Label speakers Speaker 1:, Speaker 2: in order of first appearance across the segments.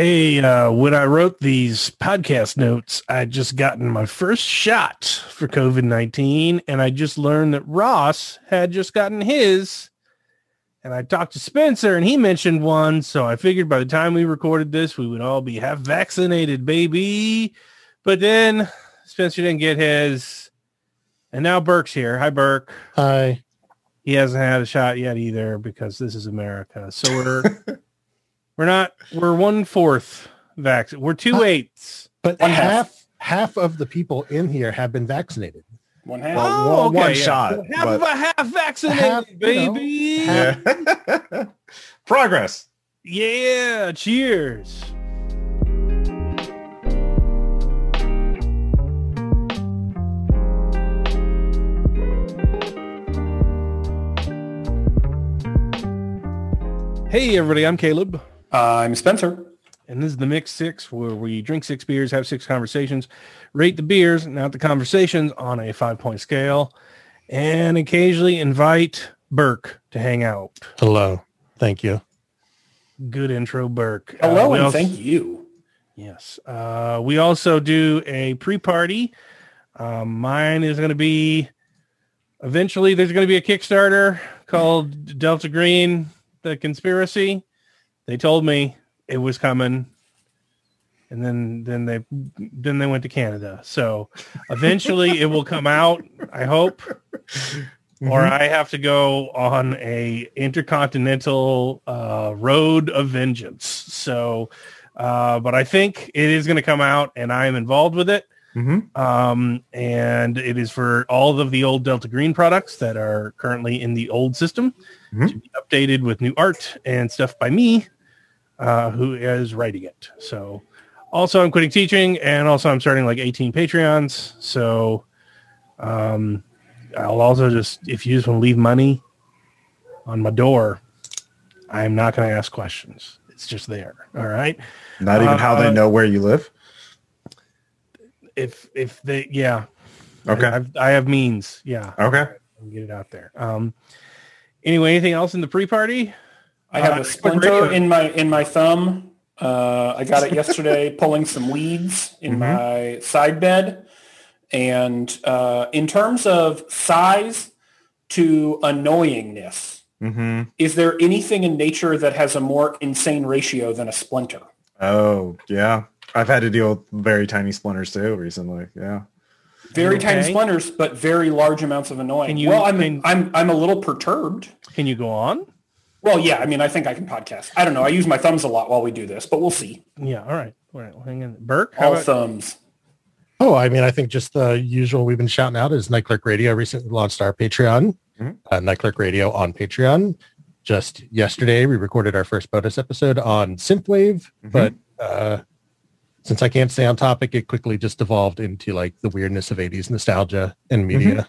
Speaker 1: Hey, uh, when I wrote these podcast notes, I just gotten my first shot for COVID 19, and I just learned that Ross had just gotten his. And I talked to Spencer, and he mentioned one. So I figured by the time we recorded this, we would all be half vaccinated, baby. But then Spencer didn't get his. And now Birk's here. Hi, Birk.
Speaker 2: Hi.
Speaker 1: He hasn't had a shot yet either because this is America. So we're we're not we're one fourth vaccinated. We're two
Speaker 2: Huh?
Speaker 1: eighths.
Speaker 2: But
Speaker 3: One
Speaker 2: half half of the people in here have been vaccinated.
Speaker 3: One half.
Speaker 4: Well, oh, one- one shot,
Speaker 1: So half of a half vaccinated,
Speaker 2: Half, you know,
Speaker 1: baby.
Speaker 2: half-
Speaker 4: Yeah. Progress.
Speaker 1: Yeah. Cheers. Hey everybody, I'm Caleb.
Speaker 3: I'm Spencer.
Speaker 1: And this is the Mix Six, where we drink six beers, have six conversations, rate the beers, not the conversations, on a five-point scale, and occasionally invite Birk to hang out.
Speaker 2: Hello. Thank you.
Speaker 1: Good intro, Birk. Uh,
Speaker 3: Hello
Speaker 1: we
Speaker 3: and
Speaker 1: also-
Speaker 3: thank you.
Speaker 1: Yes. Uh, we also do a pre-party. Um, mine is going to be eventually. There's going to be a Kickstarter called Delta Green: The Conspiracy. They told me it was coming, and then then they then they went to Canada. So eventually it will come out. I hope. Or I have to go on a intercontinental uh, road of vengeance. So, uh, but I think it is going to come out, and I am involved with it.
Speaker 4: Mhm.
Speaker 1: Um, and it is for all of the old Delta Green products that are currently in the old system
Speaker 4: Mhm.
Speaker 1: to be updated with new art and stuff by me, uh, who is writing it. So, also I'm quitting teaching, and also I'm starting like 18 Patreons. So, um, I'll also just if you just want to leave money on my door, I'm not going to ask questions. It's just there. All right.
Speaker 4: Not even how
Speaker 1: Uh,
Speaker 4: they know where you live.
Speaker 1: If if they yeah.
Speaker 4: Okay.
Speaker 1: I, I've, I have means. Yeah.
Speaker 4: Okay.
Speaker 1: Get it out there. Um. Anyway, anything else in the pre-party?
Speaker 3: I have
Speaker 1: Uh,
Speaker 3: a splinter in my in my thumb. Uh, I got it yesterday pulling some weeds in
Speaker 1: Mm-hmm.
Speaker 3: my side bed. And uh, in terms of size to annoyingness,
Speaker 4: hmm
Speaker 3: is there anything in nature that has a more insane ratio than a splinter?
Speaker 4: Oh, yeah. I've had to deal with very tiny splinters too recently. Yeah.
Speaker 3: Very
Speaker 1: You
Speaker 3: tiny splinters, but very large amounts of annoying.
Speaker 1: Can you-
Speaker 3: well, I'm,
Speaker 1: can-
Speaker 3: I'm I'm a little perturbed.
Speaker 1: Can you go on?
Speaker 3: Well, yeah, I mean, I think I can podcast. I don't know. I use my thumbs a lot while we do this, but we'll see.
Speaker 1: Yeah. All right. All right. Well, hang on. Birk. How
Speaker 3: All
Speaker 1: about,
Speaker 3: thumbs.
Speaker 2: Oh, I mean, I think just the usual we've been shouting out is Night Clerk Radio recently launched our Patreon,
Speaker 4: Mhm.
Speaker 2: uh, Night Clerk Radio on Patreon. Just yesterday, we recorded our first bonus episode on synthwave,
Speaker 4: Mhm.
Speaker 2: but uh, since I can't stay on topic, it quickly just evolved into like the weirdness of 80s nostalgia and media.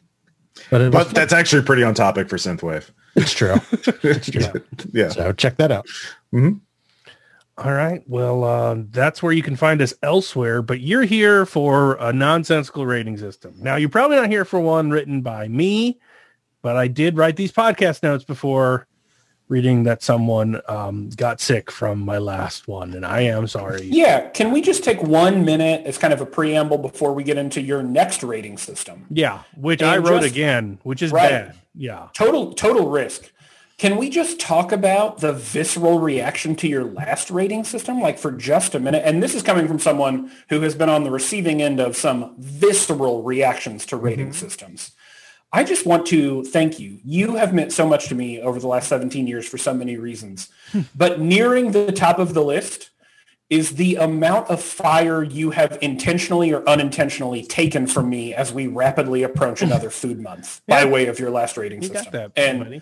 Speaker 2: But, it was
Speaker 4: But that's actually pretty on topic for synthwave.
Speaker 2: it's true. It's true.
Speaker 4: Yeah.
Speaker 2: So check that out.
Speaker 1: All right. Well, uh, that's where you can find us elsewhere, but you're here for a nonsensical rating system. Now, you're probably not here for one written by me, but I did write these podcast notes before reading that someone um, got sick from my last one, and I am sorry.
Speaker 3: Yeah, can we just take one minute as kind of a preamble before we get into your next rating system?
Speaker 1: Yeah, which I wrote
Speaker 3: just-
Speaker 1: again, which is
Speaker 3: Right.
Speaker 1: bad. Yeah.
Speaker 3: Total total risk. Can we just talk about the visceral reaction to your last rating system, like for just a minute? And this is coming from someone who has been on the receiving end of some visceral reactions to rating systems. I just want to thank you. You have meant so much to me over the last 17 years for so many reasons. Hmm. but nearing the top of the list is the amount of fire you have intentionally or unintentionally taken from me as we rapidly approach hmm. another food month by way of your last rating
Speaker 1: You
Speaker 3: system.
Speaker 1: that,
Speaker 3: and
Speaker 1: buddy.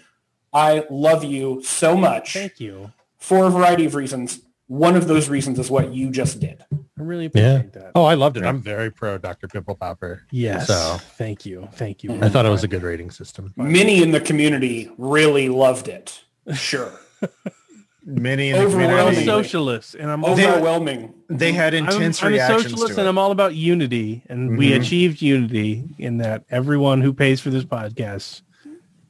Speaker 3: I love you so much
Speaker 1: Thank you.
Speaker 3: for a variety of reasons. One of those reasons is what you just did.
Speaker 1: I really
Speaker 2: Yeah.
Speaker 1: appreciate that.
Speaker 2: Oh, I loved it.
Speaker 4: Yeah.
Speaker 2: I'm very pro Dr. Pimple Popper.
Speaker 1: Yes.
Speaker 2: So
Speaker 1: Thank you. Thank you.
Speaker 2: I thought it was a good rating system.
Speaker 3: Many in the community really loved it. Sure.
Speaker 4: Many in the
Speaker 1: I'm a
Speaker 3: Overwhelming.
Speaker 4: community,
Speaker 1: socialist, and I'm all
Speaker 4: They-
Speaker 3: Overwhelming.
Speaker 4: they had
Speaker 1: I'm,
Speaker 4: intense
Speaker 1: I'm a socialist
Speaker 4: to
Speaker 1: and. I'm all about unity. And we
Speaker 4: Mhm.
Speaker 1: achieved unity in that everyone who pays for this podcast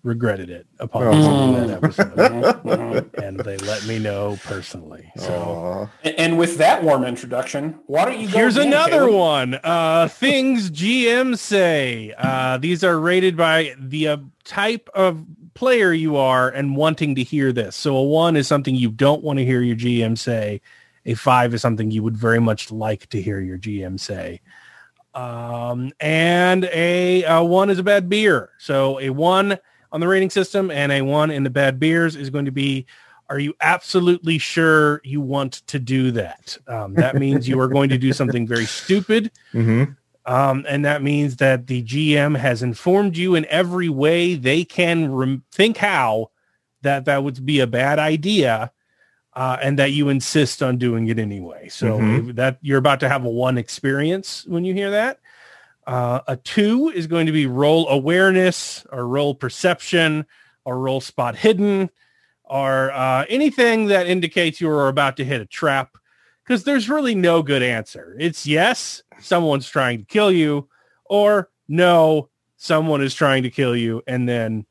Speaker 1: regretted it upon
Speaker 4: Oh.
Speaker 1: that episode.
Speaker 3: Mhm.
Speaker 1: and they let me know personally. So
Speaker 4: Aw.
Speaker 3: and with that warm introduction, why don't you go
Speaker 1: here's
Speaker 3: again,
Speaker 1: another
Speaker 3: Caleb?
Speaker 1: one. Uh, things GM say. Uh, these are rated by the uh, type of player you are and wanting to hear this. So a one is something you don't want to hear your GM say. A five is something you would very much like to hear your GM say. Um, and a, uh one is a bad beer. So a one on the rating system and a one in the bad beers is going to be are you absolutely sure you want to do that? Um, that means you are going to do something very stupid.
Speaker 4: Mhm.
Speaker 1: Um, and that means that the GM has informed you in every way they can rem- think how that that would be a bad idea uh, and that you insist on doing it anyway. So
Speaker 4: Mhm.
Speaker 1: that you're about to have a one experience when you hear that. Uh, a two is going to be roll awareness or roll perception or roll spot hidden or uh, anything that indicates you are about to hit a trap because there's really no good answer. It's yes, someone's trying to kill you, or no, someone is trying to kill you, and then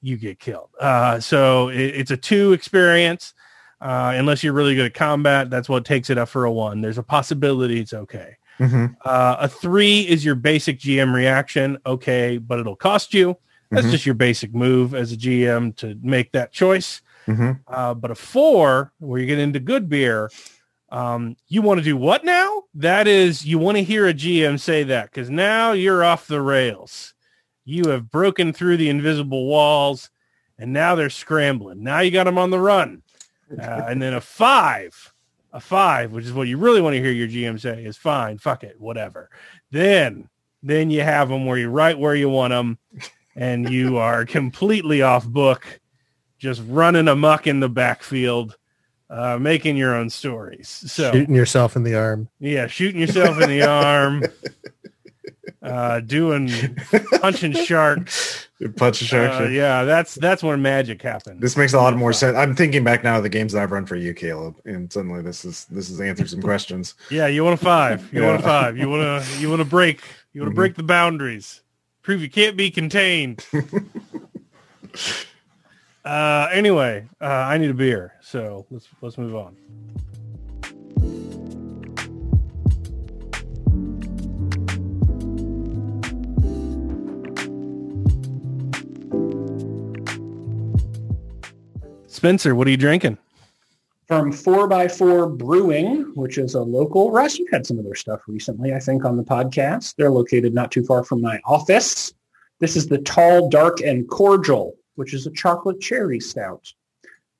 Speaker 1: you get killed. Uh, so it, it's a two experience. Uh, unless you're really good at combat, that's what takes it up for a one. There's a possibility it's okay.
Speaker 4: Mhm.
Speaker 1: Uh, a three is your basic GM reaction. Okay, but it'll cost you. That's
Speaker 4: Mhm.
Speaker 1: just your basic move as a GM to make that choice.
Speaker 4: Mhm.
Speaker 1: Uh, but a four, where you get into good beer, um, you want to do what now? That is, you want to hear a GM say that because now you're off the rails. You have broken through the invisible walls, and now they're scrambling. Now you got them on the run. Uh, and then a five, a five, which is what you really want to hear your GM say is fine, fuck it, whatever. Then, then you have them where you're right where you want them, and you are completely off book, just running amuck in the backfield, uh, making your own stories. So
Speaker 2: Shooting yourself in the arm.
Speaker 1: yeah, shooting yourself in the arm, uh, doing punching sharks.
Speaker 4: Punching sharks.
Speaker 1: Uh, yeah, that's that's where magic happens.
Speaker 4: This makes a lot more sense. I'm thinking back now of the games that I've run for you, Caleb, and suddenly this is this is answered some questions.
Speaker 1: Yeah, you want a five. You want a five. You want to you want to break. You want to
Speaker 4: Mhm.
Speaker 1: break the boundaries. Prove you can't be contained. uh, anyway, uh, I need a beer, so let's let's move on. Spencer, what are you drinking?
Speaker 3: from 4x4 Brewing, which is a local Russ, you've had some of their stuff recently, I think, on the podcast. They're located not too far from my office. This is the Tall, Dark, and Cordial, which is a chocolate cherry stout.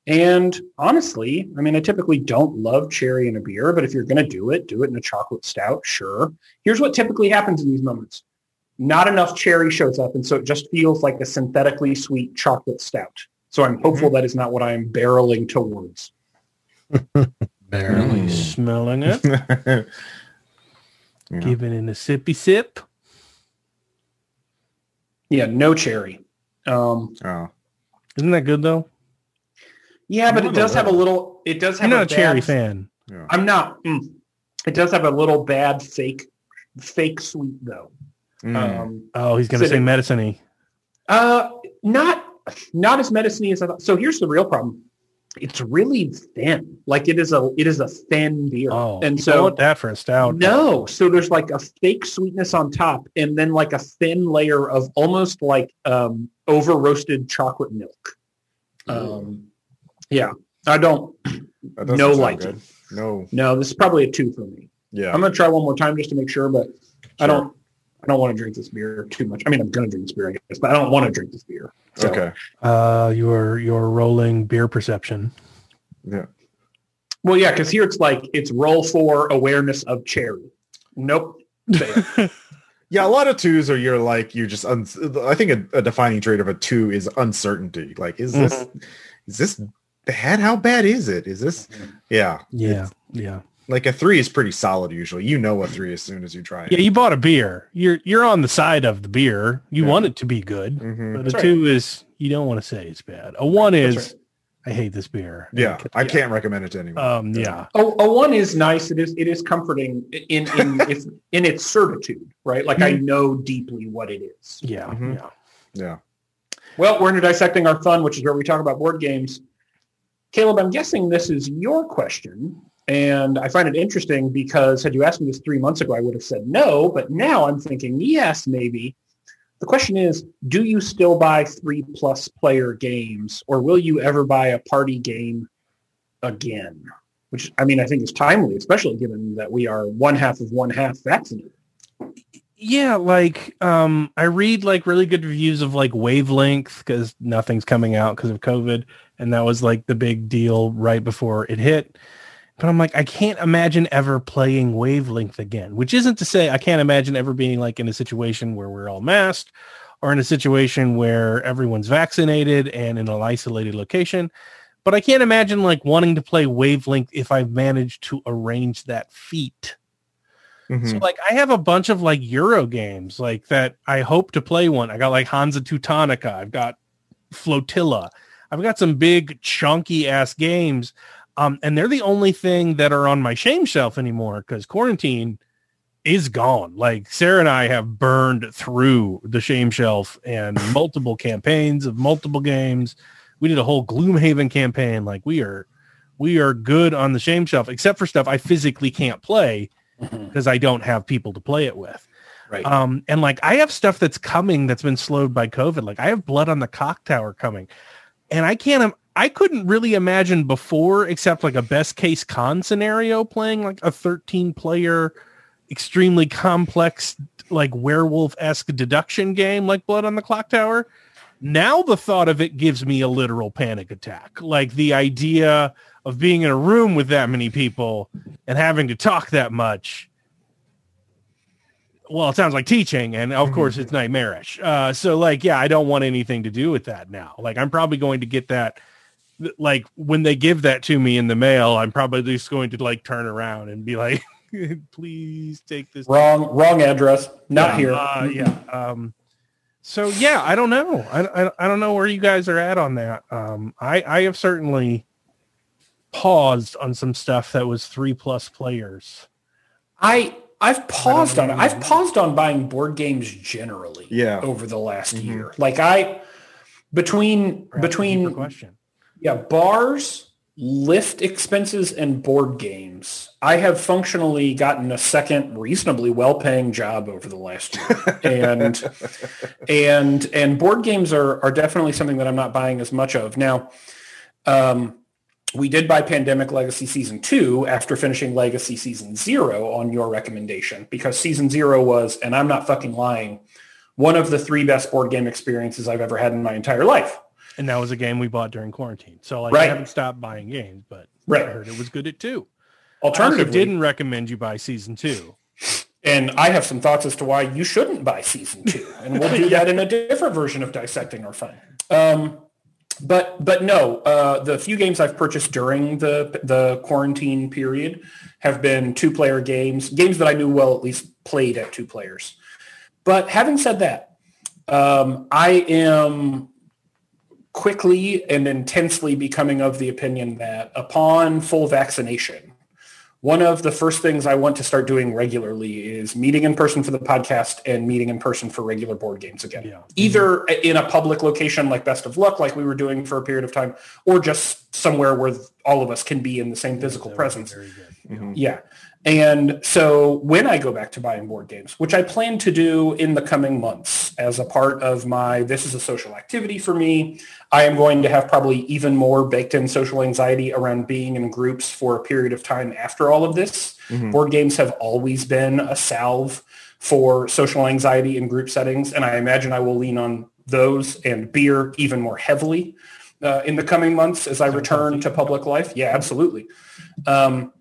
Speaker 3: And honestly, I mean, I typically don't love cherry in a beer, but if you're going to do it, do it in a chocolate stout, sure. Here's what typically happens in these moments. Not enough cherry shows up, and so it just feels like a synthetically sweet chocolate stout. So I'm hopeful that is not what I am barreling towards.
Speaker 2: Barely.
Speaker 4: Mm.
Speaker 1: Smelling it,
Speaker 4: Yeah.
Speaker 1: giving it a sippy sip.
Speaker 3: Yeah, no cherry. Um,
Speaker 4: Oh.
Speaker 1: Isn't that good though?
Speaker 3: yeah, but it does have a
Speaker 4: little.
Speaker 3: little. It does have
Speaker 1: You're not
Speaker 3: a
Speaker 1: a cherry
Speaker 3: bad-
Speaker 1: fan.
Speaker 4: Yeah.
Speaker 3: I'm not. mm. it does have a little bad fake, fake sweet though.
Speaker 4: Mm.
Speaker 3: Um,
Speaker 1: Oh, he's gonna
Speaker 3: So
Speaker 1: say
Speaker 3: the-
Speaker 1: medicine-y.
Speaker 3: uh, not not as medicine as I thought. So here's the real problem. It's really thin. Like it is a it is a thin beer.
Speaker 1: Oh,
Speaker 3: and
Speaker 1: you
Speaker 3: so
Speaker 1: don't want that for a stout.
Speaker 3: No, so there's like a fake sweetness on top, and then like a thin layer of almost like um, over roasted chocolate milk. Um, yeah, I don't.
Speaker 4: That doesn't
Speaker 3: no
Speaker 4: sound
Speaker 3: liking.
Speaker 4: good. No.
Speaker 3: No, this is probably a two for me.
Speaker 4: Yeah.
Speaker 3: I'm gonna try one more time just to make sure, but I don't. I don't want to drink this beer too much. I mean, I'm gonna drink this beer, I guess, but I don't want to drink this beer. So,
Speaker 4: Okay.
Speaker 1: Uh, your your rolling beer perception.
Speaker 4: Yeah.
Speaker 3: Well, yeah, because here it's like it's roll for awareness of cherry. Nope.
Speaker 4: Yeah, a lot of twos are you're like you're just. Un- I think a, a defining trait of a two is uncertainty. Like, is this
Speaker 3: Mm-hmm.
Speaker 4: is this bad? How bad is it? Is this? Yeah,
Speaker 1: Yeah, yeah,
Speaker 4: like a three is pretty solid usually. You know a three as soon as you try it.
Speaker 1: yeah. You bought a beer. You're you're on the side of the beer. You
Speaker 4: Yeah.
Speaker 1: want it to be good,
Speaker 4: Mhm.
Speaker 1: but a
Speaker 3: That's right.
Speaker 1: two is you don't want to say it's bad. A one is
Speaker 3: That's
Speaker 1: I hate this beer.
Speaker 4: Yeah, I can't recommend it to anyone.
Speaker 1: Um, yeah,
Speaker 3: Oh, a one is nice. It is. It is comforting in in its in its certitude, right? Like I know deeply what it is.
Speaker 1: yeah,
Speaker 4: Mhm.
Speaker 1: yeah.
Speaker 4: yeah.
Speaker 3: Well, we're into dissecting our fun, which is where we talk about board games. Caleb, I'm guessing this is your question. And I find it interesting because had you asked me this three months ago, I would have said no. But now I'm thinking, yes, maybe. The question is, do you still buy three plus player games or will you ever buy a party game again? Which, I mean, I think is timely, especially given that we are one half of one half vaccinated.
Speaker 1: Yeah, like um, I read like really good reviews of like Wavelength because nothing's coming out because of COVID, and that was like the big deal right before it hit. But I'm like, I can't imagine ever playing Wavelength again. Which isn't to say I can't imagine ever being like in a situation where we're all masked, or in a situation where everyone's vaccinated and in an isolated location. But I can't imagine like wanting to play Wavelength if I've managed to arrange that feat.
Speaker 4: Mhm.
Speaker 1: So like I have a bunch of like Euro games like that I hope to play one. I got like Hansa Teutonica. I've got Flotilla. I've got some big chunky ass games. Um, and they're the only thing that are on my shame shelf anymore because quarantine is gone. Like Sarah and I have burned through the shame shelf and multiple campaigns of multiple games. We did a whole Gloomhaven campaign. Like we are, we are good on the shame shelf, except for stuff I physically can't play because I don't have people to play it with.
Speaker 3: Right.
Speaker 1: Um, and like I have stuff that's coming that's been slowed by COVID. Like I have Blood on the Clock Tower coming, and I can't. I couldn't really imagine before, except like a best case con scenario, playing like a 13 player, extremely complex, like werewolf esque deduction game like Blood on the Clock Tower. Now the thought of it gives me a literal panic attack. Like the idea of being in a room with that many people and having to talk that much well, it sounds like teaching, and of course it's nightmarish. Uh, so like, yeah, I don't want anything to do with that now. Like, I'm probably going to get that. Like when they give that to me in the mail, I'm probably just going to like turn around and be like, "Please take this."
Speaker 3: Wrong, wrong address. Not
Speaker 1: Yeah,
Speaker 3: here.
Speaker 1: Uh, yeah. Um, so yeah, I don't know. I, I I don't know where you guys are at on that. Um, I I have certainly paused on some stuff that was three plus players.
Speaker 3: I I've paused on it. I've paused on buying board games generally.
Speaker 4: Yeah.
Speaker 3: Over the last
Speaker 4: Mhm.
Speaker 3: year, like I between
Speaker 1: Perhaps
Speaker 3: between
Speaker 1: question.
Speaker 3: Yeah bars, lift expenses, and board games. I have functionally gotten a second reasonably well-paying job over the last year, and and and board games are are definitely something that I'm not buying as much of now. Um, we did buy Pandemic Legacy Season 2 after finishing Legacy Season 0 on your recommendation because Season 0 was, and I'm not fucking lying, one of the three best board game experiences I've ever had in my entire life.
Speaker 1: And that was a game we bought during quarantine. So like I haven't stopped buying games, but
Speaker 3: Right.
Speaker 1: I heard it was good at two. I
Speaker 3: Alternatively,
Speaker 1: didn't recommend you buy season two.
Speaker 3: and I have some thoughts as to why you shouldn't buy Season 2, and we'll do that in a different version of Dissecting Our Fun. Um, but but no, uh, the few games I've purchased during the the quarantine period have been two player games, games that I knew well at least played at two players. But having said that, um, I am quickly and intensely becoming of the opinion that upon full vaccination, one of the first things I want to start doing regularly is meeting in person for the podcast and meeting in person for regular board games again.
Speaker 1: Yeah.
Speaker 3: Either in a public location like Best of Luck, like we were doing for a period of time, or just somewhere where all of us can be in the same physical
Speaker 1: That would be
Speaker 3: presence.
Speaker 1: Very good.
Speaker 4: Mhm.
Speaker 3: Yeah. And so when I go back to buying board games, which I plan to do in the coming months as a part of my, this is a social activity for me, I am going to have probably even more baked in social anxiety around being in groups for a period of time after all of this.
Speaker 4: Mhm.
Speaker 3: Board games have always been a salve for social anxiety in group settings. And I imagine I will lean on those and beer even more heavily uh, in the coming months as I return to public life. Yeah, absolutely. Um,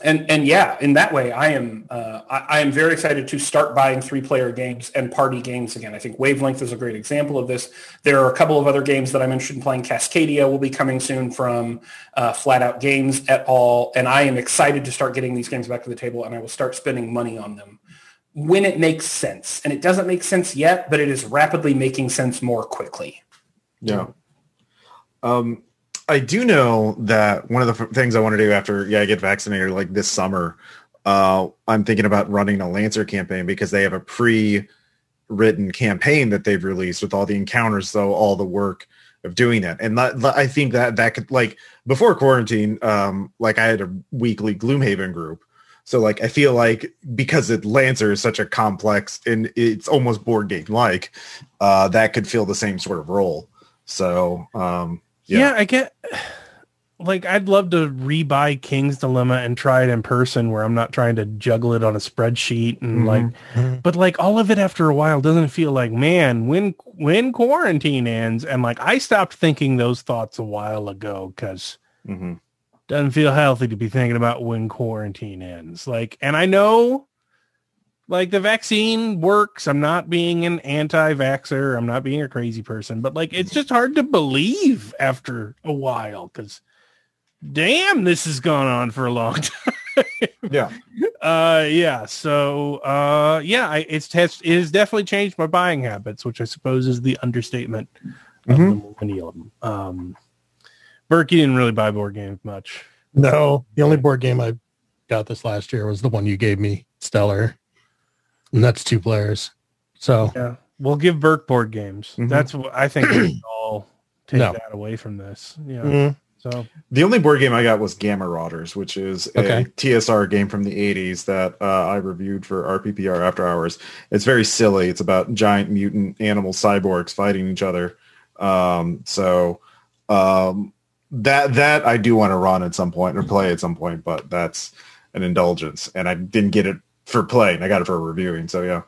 Speaker 3: and and yeah, in that way, I am uh, I, I am very excited to start buying three player games and party games again. I think Wavelength is a great example of this. There are a couple of other games that I'm interested in playing. Cascadia will be coming soon from uh, Flat Out Games at all, And I am excited to start getting these games back to the table, and I will start spending money on them when it makes sense. And it doesn't make sense yet, but it is rapidly making sense more quickly.
Speaker 4: Yeah. Um, I do know that one of the things I want to do after yeah I get vaccinated like this summer, uh, I'm thinking about running a Lancer campaign because they have a pre written campaign that they've released with all the encounters, though all the work of doing that. And that, I think that that could like before quarantine, um, like I had a weekly Gloomhaven group. So like I feel like because it Lancer is such a complex and it's almost board game like, uh, that could fill the same sort of role. So um,
Speaker 1: yeah.
Speaker 4: yeah.
Speaker 1: I get like I'd love to rebuy King's Dilemma and try it in person where I'm not trying to juggle it on a spreadsheet and
Speaker 4: Mhm.
Speaker 1: like
Speaker 2: Mhm.
Speaker 1: but like all of it after a while doesn't feel like man when when quarantine ends and like I stopped thinking those thoughts a while ago cuz
Speaker 4: Mhm.
Speaker 1: doesn't feel healthy to be thinking about when quarantine ends. Like, and I know like the vaccine works. I'm not being an anti-vaxxer. I'm not being a crazy person, but like, it's just hard to believe after a while because damn, this has gone on for a long time.
Speaker 4: Yeah.
Speaker 1: uh, yeah. So, uh, yeah, I, it's, has, it has definitely changed my buying habits, which I suppose is the understatement of
Speaker 4: Mhm.
Speaker 1: the millennium. Um, Birk, you didn't really buy board games much.
Speaker 2: No, the only board game I got this last year was the one you gave me, Stellar, and that's two players. So
Speaker 1: Yeah, we'll give Birk board games.
Speaker 4: Mhm.
Speaker 1: That's what I think we can all take
Speaker 2: No.
Speaker 1: that away from this. Yeah.
Speaker 2: mm,
Speaker 1: So
Speaker 4: The only board game I got was Gamma Marauders, which is a
Speaker 2: Okay.
Speaker 4: TSR game from the 80s that uh, I reviewed for RPPR After Hours. It's very silly. It's about giant mutant animal cyborgs fighting each other. Um, so um, that that I do want to run at some point or play at some point, but that's an indulgence, and I didn't get it for playing. I got it for reviewing. So yeah.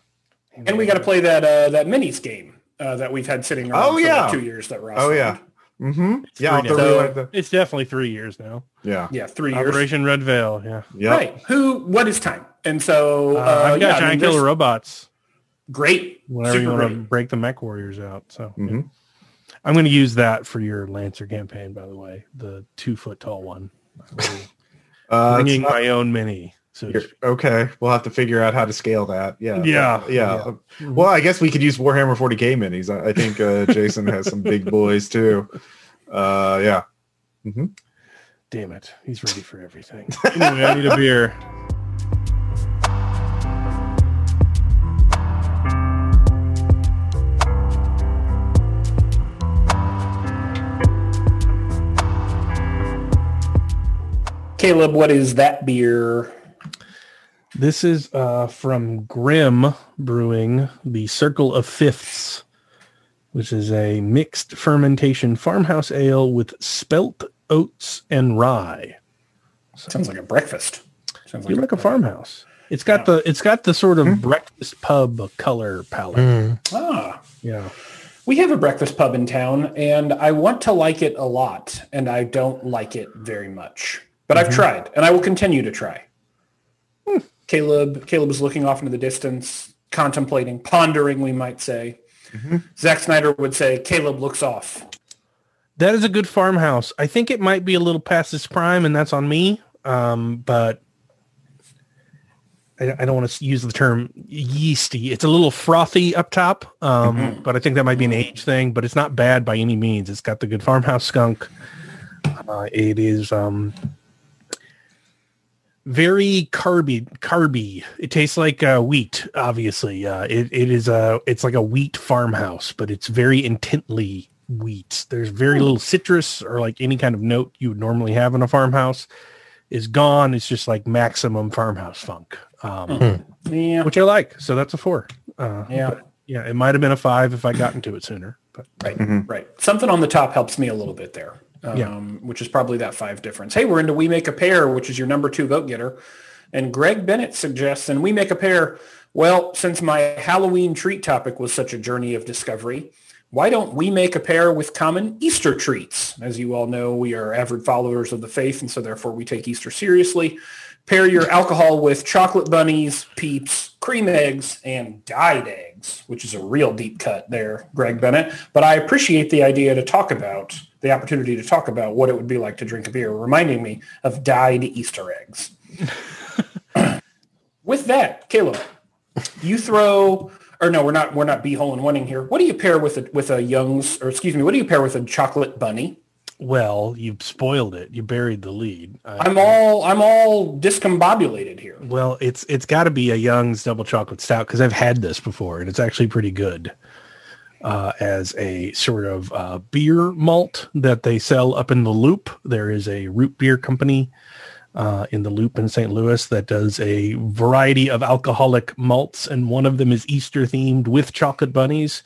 Speaker 3: And we got to play that uh, that minis game uh, that we've had sitting around
Speaker 4: Oh,
Speaker 3: for
Speaker 4: yeah.
Speaker 3: like two years that Ross.
Speaker 4: Oh, yeah.
Speaker 3: owned.
Speaker 4: Mm-hmm. Yeah. I'll have to
Speaker 1: three
Speaker 3: now.
Speaker 4: rewind the-
Speaker 1: It's definitely three years now.
Speaker 4: yeah.
Speaker 3: yeah, three years.
Speaker 1: Operation Red Veil. Yeah.
Speaker 4: Yeah.
Speaker 3: Right. Who? What is time? And so
Speaker 1: Uh,
Speaker 3: uh,
Speaker 1: I've got
Speaker 3: yeah, I mean,
Speaker 1: Giant Killer Robots.
Speaker 3: Great.
Speaker 1: Whenever
Speaker 3: Super
Speaker 1: you want to break the Mech Warriors out. So yeah.
Speaker 4: Mhm.
Speaker 1: I'm going to use that for your Lancer campaign, by the way, the two foot tall one.
Speaker 4: Uh,
Speaker 1: Bringing
Speaker 4: not-
Speaker 1: my own mini. So
Speaker 4: You're- okay, we'll have to figure out how to scale that. Yeah,
Speaker 1: Yeah.
Speaker 4: yeah. Well, I guess we could use Warhammer 40k minis. I, I think uh, Jason has some big boys too. Uh, yeah. Mm-hmm.
Speaker 1: damn it, he's ready for everything. anyway, I need a beer.
Speaker 3: Caleb, what is that beer?
Speaker 1: This is uh, from Grimm Brewing, the Circle of Fifths, which is a mixed fermentation farmhouse ale with spelt oats and rye.
Speaker 3: Sounds like a breakfast. Sounds
Speaker 1: You like a farmhouse? It's got the it's got the sort of breakfast pub color palette.
Speaker 2: mm.
Speaker 3: Ah,
Speaker 1: Yeah.
Speaker 3: we have a breakfast pub in town, and I want to like it a lot, and I don't like it very much. But I've tried, and I will continue to try. Caleb, Caleb is looking off into the distance, contemplating, pondering, we might say. Zack Snyder would say, Caleb looks off.
Speaker 1: That is a good farmhouse. I think it might be a little past its prime, and that's on me. Um, but I, I don't want to use the term yeasty. It's a little frothy up top, um, but I think that might be an age thing. But it's not bad by any means. It's got the good farmhouse skunk. Uh, it is um, very carby. Carby. It tastes like uh, wheat. Obviously, uh, it it is a it's like a wheat farmhouse, but it's very intently wheat. There's very little citrus or like any kind of note you would normally have in a farmhouse is gone. It's just like maximum farmhouse funk, um,
Speaker 3: Yeah.
Speaker 1: which I like. So that's a four. Uh,
Speaker 3: Yeah.
Speaker 1: yeah. It might have been a five if I got into it sooner, but
Speaker 3: Right, right. Something on the top helps me a little bit there, um,
Speaker 1: Yeah.
Speaker 3: which is probably that five difference. Hey, we're into We Make a Pair, which is your number two vote getter. And Greg Bennett suggests, and We Make a Pair, well, since my Halloween treat topic was such a journey of discovery, why don't we make a pair with common Easter treats? As you all know, we are avid followers of the faith, and so therefore we take Easter seriously. Pair your alcohol with chocolate bunnies, peeps, cream eggs, and dyed eggs, which is a real deep cut there, Greg Bennett. But I appreciate the idea to talk about, the opportunity to talk about what it would be like to drink a beer, reminding me of dyed Easter eggs. with that, Caleb, you throw, or no, we're not, we're not b hole and winning here. What do you pair with a, with a Young's, or excuse me, what do you pair with a chocolate bunny?
Speaker 1: Well, you've spoiled it. You buried the lead. I-
Speaker 3: I'm all I'm all discombobulated here.
Speaker 1: Well, it's it's got to be a Young's double chocolate stout because I've had this before and it's actually pretty good uh, as a sort of uh, beer malt that they sell up in the Loop. There is a root beer company uh, in the Loop in St. Louis that does a variety of alcoholic malts, and one of them is Easter themed with chocolate bunnies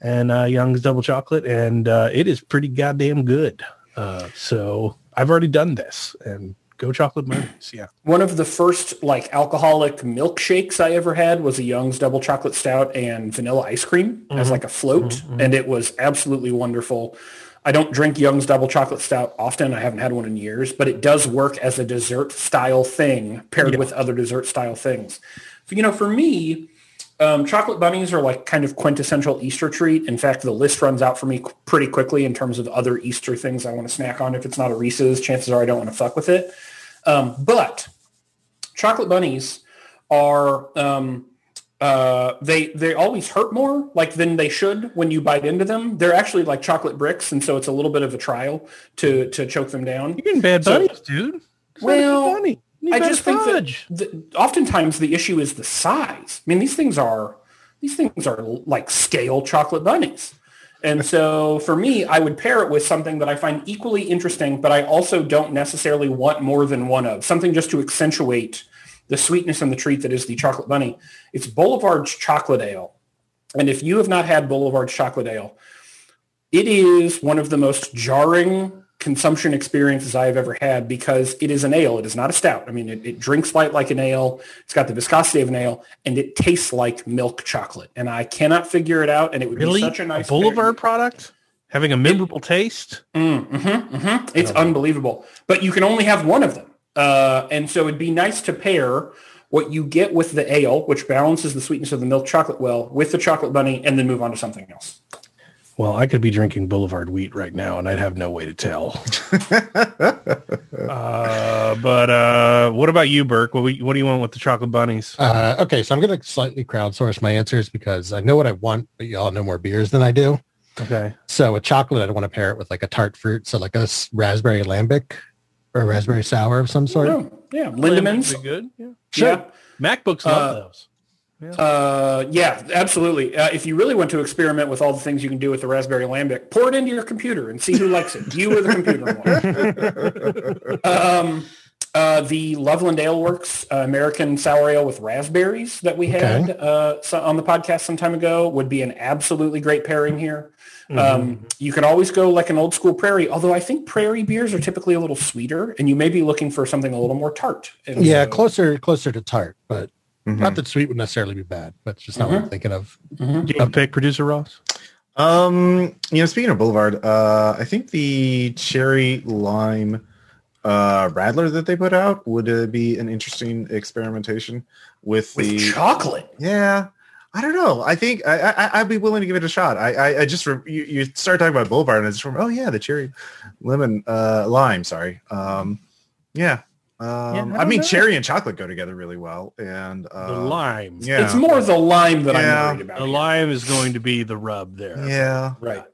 Speaker 1: and uh, Young's double chocolate, and uh, it is pretty goddamn good. Uh, so I've already done this, and go chocolate bunnies, yeah.
Speaker 3: One of the first like alcoholic milkshakes I ever had was a Young's double chocolate stout and vanilla ice cream as mm-hmm. like a float, mm-hmm. and it was absolutely wonderful. I don't drink Young's double chocolate stout often. I haven't had one in years, but it does work as a dessert style thing paired with other dessert style things. You know, for me, um, chocolate bunnies are like kind of quintessential Easter treat. In fact, the list runs out for me qu- pretty quickly in terms of other Easter things I want to snack on. If it's not a Reese's, chances are I don't want to fuck with it. Um, but chocolate bunnies are um, uh, they they always hurt more like than they should when you bite into them. They're actually like chocolate bricks, and so it's a little bit of a trial to to choke them down.
Speaker 1: You're getting bad
Speaker 3: So-
Speaker 1: bunnies, dude. It's
Speaker 3: Well,
Speaker 1: funny. You
Speaker 3: I just think that
Speaker 1: fudge.
Speaker 3: the, oftentimes the issue is the size. I mean, these things are these things are like scale chocolate bunnies. And so for me, I would pair it with something that I find equally interesting, but I also don't necessarily want more than one of. Something just to accentuate the sweetness and the treat that is the chocolate bunny. It's Boulevard's chocolate ale. And if you have not had Boulevard's chocolate ale, it is one of the most jarring consumption experiences I have ever had because it is an ale. It is not a stout. I mean, it, it drinks light like an ale. It's got the viscosity of an ale, and it tastes like milk chocolate. And I cannot figure it out. And it would
Speaker 1: Really?
Speaker 3: be such a nice
Speaker 1: a Boulevard product having a memorable taste.
Speaker 3: Mm, hmm hmm It's unbelievable. But you can only have one of them. Uh, and so it'd be nice to pair what you get with the ale, which balances the sweetness of the milk chocolate well, with the chocolate bunny, and then move on to something else.
Speaker 1: Well, I could be drinking Boulevard wheat right now, and I'd have no way to tell. uh, but uh, what about you, Birk? What, we- what do you want with the chocolate bunnies?
Speaker 2: Uh, okay, so I'm going to slightly crowdsource my answers because I know what I want, but y'all know more beers than I do.
Speaker 1: Okay.
Speaker 2: So with chocolate, I'd want to pair it with like a tart fruit, so like a raspberry lambic or a raspberry sour of some sort.
Speaker 3: Oh, yeah, Lindemans.
Speaker 1: Pretty good. Yeah.
Speaker 2: Sure.
Speaker 3: Yeah.
Speaker 1: MacBooks love
Speaker 3: Uh,
Speaker 1: those.
Speaker 3: Uh, yeah, absolutely. Uh, if you really want to experiment with all the things you can do with the Raspberry Lambic, pour it into your computer and see who likes it. You or the computer one. um, uh, the Loveland Ale Works uh, American Sour Ale with raspberries that we had uh, so on the podcast some time ago would be an absolutely great pairing here. Um, you can always go like an old school prairie, although I think prairie beers are typically a little sweeter and you may be looking for something a little more tart. And
Speaker 2: Yeah,
Speaker 3: so-
Speaker 2: closer closer to tart, but
Speaker 4: Mhm.
Speaker 2: not that sweet would necessarily be bad. But it's just not what I'm thinking of.
Speaker 1: Do you have a pick, producer Ross?
Speaker 4: Um, you know, speaking of Boulevard, uh, I think the cherry lime uh, Radler that they put out would uh, be an interesting experimentation with,
Speaker 3: with
Speaker 4: the
Speaker 3: chocolate.
Speaker 4: yeah. I don't know. I think I, I I'd be willing to give it a shot. I I, I just re- you, you start talking about Boulevard and I just remember. Oh yeah, the cherry lemon uh, lime. Sorry. Um, yeah. Um,
Speaker 1: I
Speaker 4: I, mean,
Speaker 1: know.
Speaker 4: cherry and chocolate go together really well. And
Speaker 1: The
Speaker 4: uh,
Speaker 1: lime.
Speaker 4: Yeah.
Speaker 3: It's more the lime that
Speaker 4: Yeah.
Speaker 3: I'm worried about.
Speaker 1: The
Speaker 3: here.
Speaker 1: lime is going to be the rub there.
Speaker 4: Yeah.
Speaker 3: Right.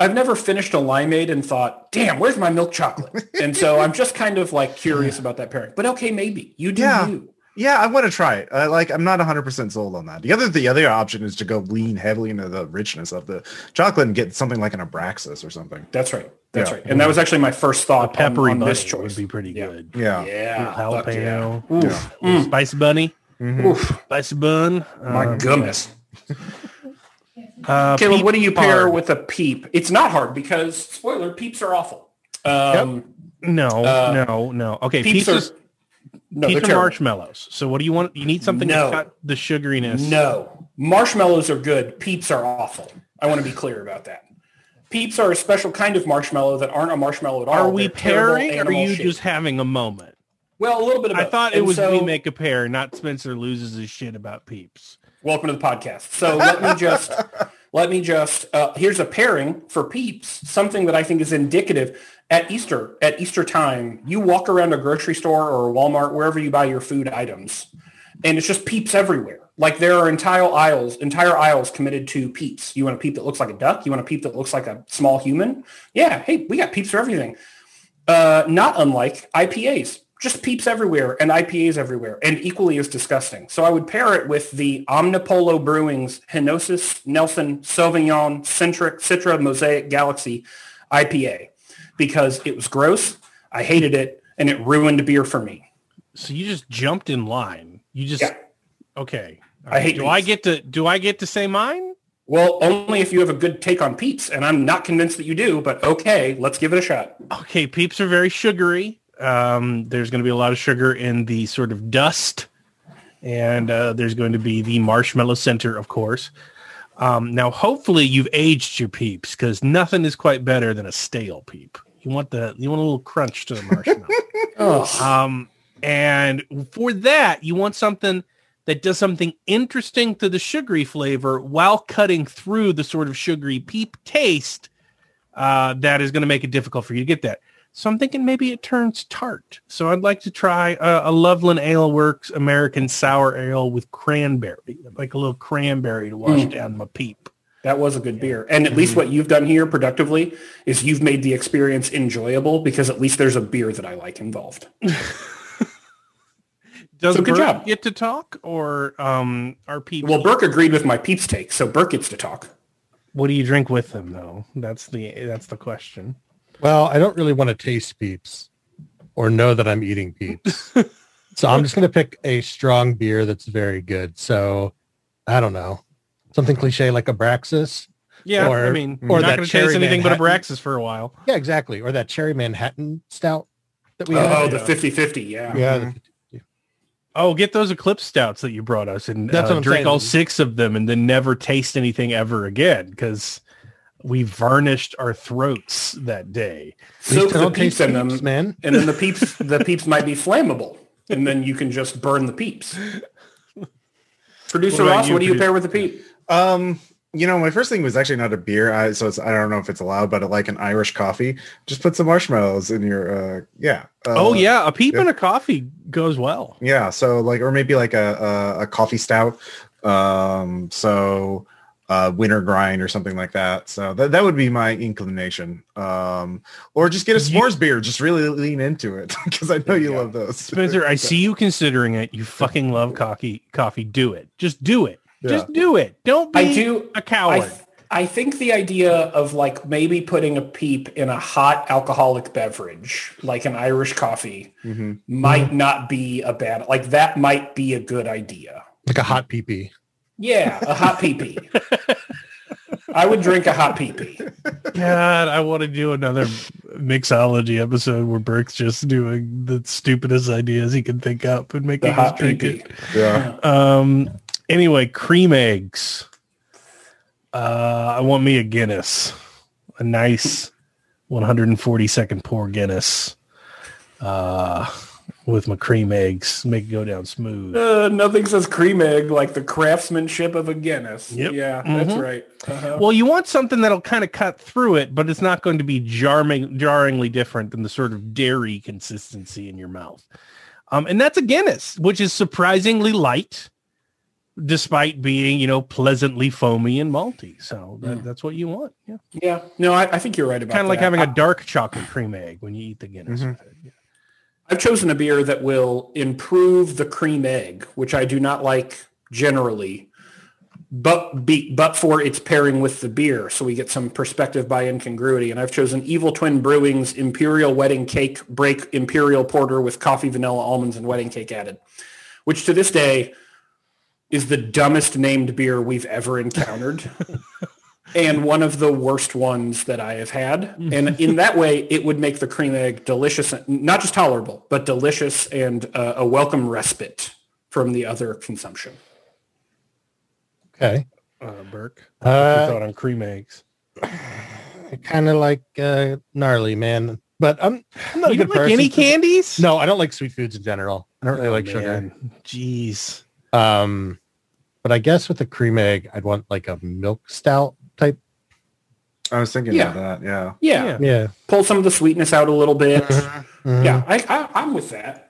Speaker 3: I've never finished a limeade and thought, damn, where's my milk chocolate? And so I'm just kind of like curious about that pairing. But okay, maybe. You do
Speaker 4: Yeah.
Speaker 3: you.
Speaker 4: Yeah, I want to try it. Uh, like, I'm not 100% sold on that. The other the other option is to go lean heavily into the richness of the chocolate and get something like an Abraxas or something.
Speaker 3: That's right. That's
Speaker 4: Yeah.
Speaker 3: right. And that was actually my first thought on-
Speaker 1: Peppery
Speaker 3: on,
Speaker 1: bunny
Speaker 3: this choice.
Speaker 1: would be pretty
Speaker 3: Yeah.
Speaker 1: good.
Speaker 4: Yeah.
Speaker 3: Yeah.
Speaker 1: Jalapeno.
Speaker 3: yeah. Oof.
Speaker 1: Ooh, Spicy bunny.
Speaker 4: Mhm.
Speaker 3: Oof.
Speaker 1: Spicy bun.
Speaker 3: My
Speaker 1: Um,
Speaker 3: goodness.
Speaker 1: Uh,
Speaker 3: Caleb, what do you pair
Speaker 1: hard.
Speaker 3: with a peep? It's not hard because, spoiler, peeps are awful. Um,
Speaker 1: No,
Speaker 3: Uh,
Speaker 1: no, no. Okay,
Speaker 3: Peeps,
Speaker 1: peeps,
Speaker 3: are,
Speaker 1: is,
Speaker 3: no,
Speaker 1: peeps
Speaker 3: they're
Speaker 1: marshmallows. So what do you want? You need something
Speaker 3: No.
Speaker 1: that's got the sugariness.
Speaker 3: No, marshmallows are good. Peeps are awful. I want to be clear about that. Peeps are a special kind of marshmallow that aren't a marshmallow at all.
Speaker 1: Are we pairing or are you just having a moment?
Speaker 3: Well, a little bit of
Speaker 1: I
Speaker 3: both.
Speaker 1: thought it
Speaker 3: And
Speaker 1: was
Speaker 3: so,
Speaker 1: we make a pair, not Spencer loses his shit about peeps.
Speaker 3: Welcome to the podcast. So let me just let me just uh, here's a pairing for peeps. Something that I think is indicative at Easter. At Easter time, you walk around a grocery store or a Walmart, wherever you buy your food items, and it's just peeps everywhere. Like there are entire aisles, entire aisles committed to peeps. You want a peep that looks like a duck? You want a peep that looks like a small human? Yeah, hey, we got peeps for everything. Uh, not unlike IPAs, just peeps everywhere and IPAs everywhere, and equally as disgusting. So I would pair it with the Omnipollo Brewing's Henosis Nelson Sauvignon Centric Citra Mosaic Galaxy IPA because it was gross. I hated it, and it ruined beer for me.
Speaker 1: So you just jumped in line. You just
Speaker 3: Yeah.
Speaker 1: Okay.
Speaker 3: I hate
Speaker 1: Do I get to do I get to say mine?
Speaker 3: Well, only if you have a good take on peeps, and I'm not convinced that you do, but okay, let's give it a shot.
Speaker 1: Okay, peeps are very sugary. Um, there's going to be a lot of sugar in the sort of dust, and uh, there's going to be the marshmallow center, of course. Um, now, hopefully, you've aged your peeps because nothing is quite better than a stale peep. You want the you want a little crunch to the marshmallow. Um, and for that, you want something that does something interesting to the sugary flavor while cutting through the sort of sugary peep taste uh, that is going to make it difficult for you to get that. So I'm thinking maybe it turns tart. So I'd like to try a, a Loveland Ale Works American Sour Ale with cranberry, like a little cranberry to wash down my peep.
Speaker 3: That was a good beer. And at least what you've done here productively is you've made the experience enjoyable because at least there's a beer that I like involved.
Speaker 1: Does
Speaker 3: So good
Speaker 1: Bert
Speaker 3: job.
Speaker 1: get to talk or um, are peeps?
Speaker 3: Well, Birk agreed with my peeps take, so Birk gets to talk.
Speaker 1: what do you drink with them though? That's the that's the question.
Speaker 2: Well, I don't really want to taste peeps or know that I'm eating peeps. so I'm just going to pick a strong beer that's very good. So I don't know. Something cliche like a Abraxas.
Speaker 1: Yeah,
Speaker 2: Or-
Speaker 1: I mean,
Speaker 2: or
Speaker 1: we're not
Speaker 2: that
Speaker 1: going to
Speaker 2: cherry
Speaker 1: taste anything but
Speaker 2: Manhattan.
Speaker 1: Abraxas for a while.
Speaker 2: Yeah, exactly. Or that cherry Manhattan stout that we
Speaker 3: Oh,
Speaker 2: had.
Speaker 3: the 50-50, yeah.
Speaker 2: Yeah. the-
Speaker 1: Oh, get those Eclipse stouts that you brought us and
Speaker 2: That's
Speaker 1: uh,
Speaker 2: what I'm
Speaker 1: drink
Speaker 2: saying.
Speaker 1: all six of them and then never taste anything ever again because we varnished our throats that day.
Speaker 2: At least
Speaker 3: Soak
Speaker 2: I
Speaker 3: the
Speaker 2: don't
Speaker 3: peeps in them,
Speaker 2: man.
Speaker 3: and then the peeps the peeps might be flammable, and then you can just burn the peeps. Producer
Speaker 1: What
Speaker 3: Ross,
Speaker 1: you,
Speaker 3: what do you
Speaker 1: produ-
Speaker 3: pair with the peep?
Speaker 4: Um, you know, my first thing was actually not a beer, I, so it's, I don't know if it's allowed, but like an Irish coffee, just put some marshmallows in your, uh, yeah. Uh,
Speaker 1: oh yeah, a peep
Speaker 4: yeah.
Speaker 1: and a coffee goes well.
Speaker 4: yeah. So like, or maybe like a a, a coffee stout. Um, so uh, winter grind or something like that. So that that would be my inclination. Um, or just get a
Speaker 1: You-
Speaker 4: s'mores beer. Just really lean into it because I know you
Speaker 3: Yeah.
Speaker 4: love those.
Speaker 1: Spencer, I see you considering it. You fucking love coffee. Coffee, do it. Just do it.
Speaker 4: Yeah.
Speaker 1: Just do it. Don't be
Speaker 3: I do.
Speaker 1: a
Speaker 3: I,
Speaker 1: coward.
Speaker 3: th- I think the idea of like maybe putting a peep in a hot alcoholic beverage, like an Irish coffee,
Speaker 4: Mhm.
Speaker 3: might not be a bad. Like that might be a good idea.
Speaker 2: Like a hot pee-pee.
Speaker 3: Yeah, a hot pee pee. I would drink a hot pee pee.
Speaker 1: God, I want to do another mixology episode where Birk's just doing the stupidest ideas he can think up and
Speaker 3: The
Speaker 1: making us
Speaker 3: hot pee
Speaker 1: drink
Speaker 3: pee.
Speaker 1: it.
Speaker 4: Yeah.
Speaker 1: Um. Anyway, cream eggs. Uh, I want me a Guinness, a nice 140 second pour Guinness. Uh, with my cream eggs, make it go down smooth.
Speaker 3: Uh, nothing says cream egg like the craftsmanship of a Guinness.
Speaker 1: Yep.
Speaker 3: Yeah, that's
Speaker 1: Mhm.
Speaker 3: right. Uh-huh.
Speaker 1: Well, you want something that'll kind of cut through it, but it's not going to be jarring, jarringly different than the sort of dairy consistency in your mouth. Um, and that's a Guinness, which is surprisingly light, despite being, you know, pleasantly foamy and malty. So that, that's what you want. Yeah,
Speaker 3: Yeah, no, I, I think you're right about
Speaker 1: kind of like having
Speaker 3: I-
Speaker 1: a dark chocolate cream egg when you eat the Guinness.
Speaker 4: Mhm.
Speaker 1: with it. Yeah.
Speaker 3: I've chosen a beer that will improve the cream egg, which I do not like generally, but be, but for its pairing with the beer, so we get some perspective by incongruity. And I've chosen Evil Twin Brewing's Imperial Wedding Cake Break Imperial Porter with coffee, vanilla, almonds, and wedding cake added, which to this day is the dumbest named beer we've ever encountered. and one of the worst ones that I have had. And in that way, it would make the cream egg delicious, not just tolerable, but delicious and uh, a welcome respite from the other consumption.
Speaker 2: Okay.
Speaker 1: Uh, Birk, what's your
Speaker 2: Uh,
Speaker 1: thought on cream eggs?
Speaker 2: kind of like uh, gnarly, man. But I'm, I'm not
Speaker 1: You
Speaker 2: a good
Speaker 1: don't like
Speaker 2: person.
Speaker 1: any candies?
Speaker 2: No, I don't like sweet foods in general. I don't really
Speaker 1: Oh,
Speaker 2: like sugar.
Speaker 1: Jeez.
Speaker 2: Um, but I guess with a cream egg, I'd want like a milk stout type.
Speaker 4: I was thinking
Speaker 3: Yeah.
Speaker 4: about that. Yeah.
Speaker 3: Yeah,
Speaker 1: Yeah.
Speaker 2: Yeah.
Speaker 3: pull some of the sweetness out a little bit.
Speaker 2: Mhm.
Speaker 3: Yeah, I, I, I'm with that.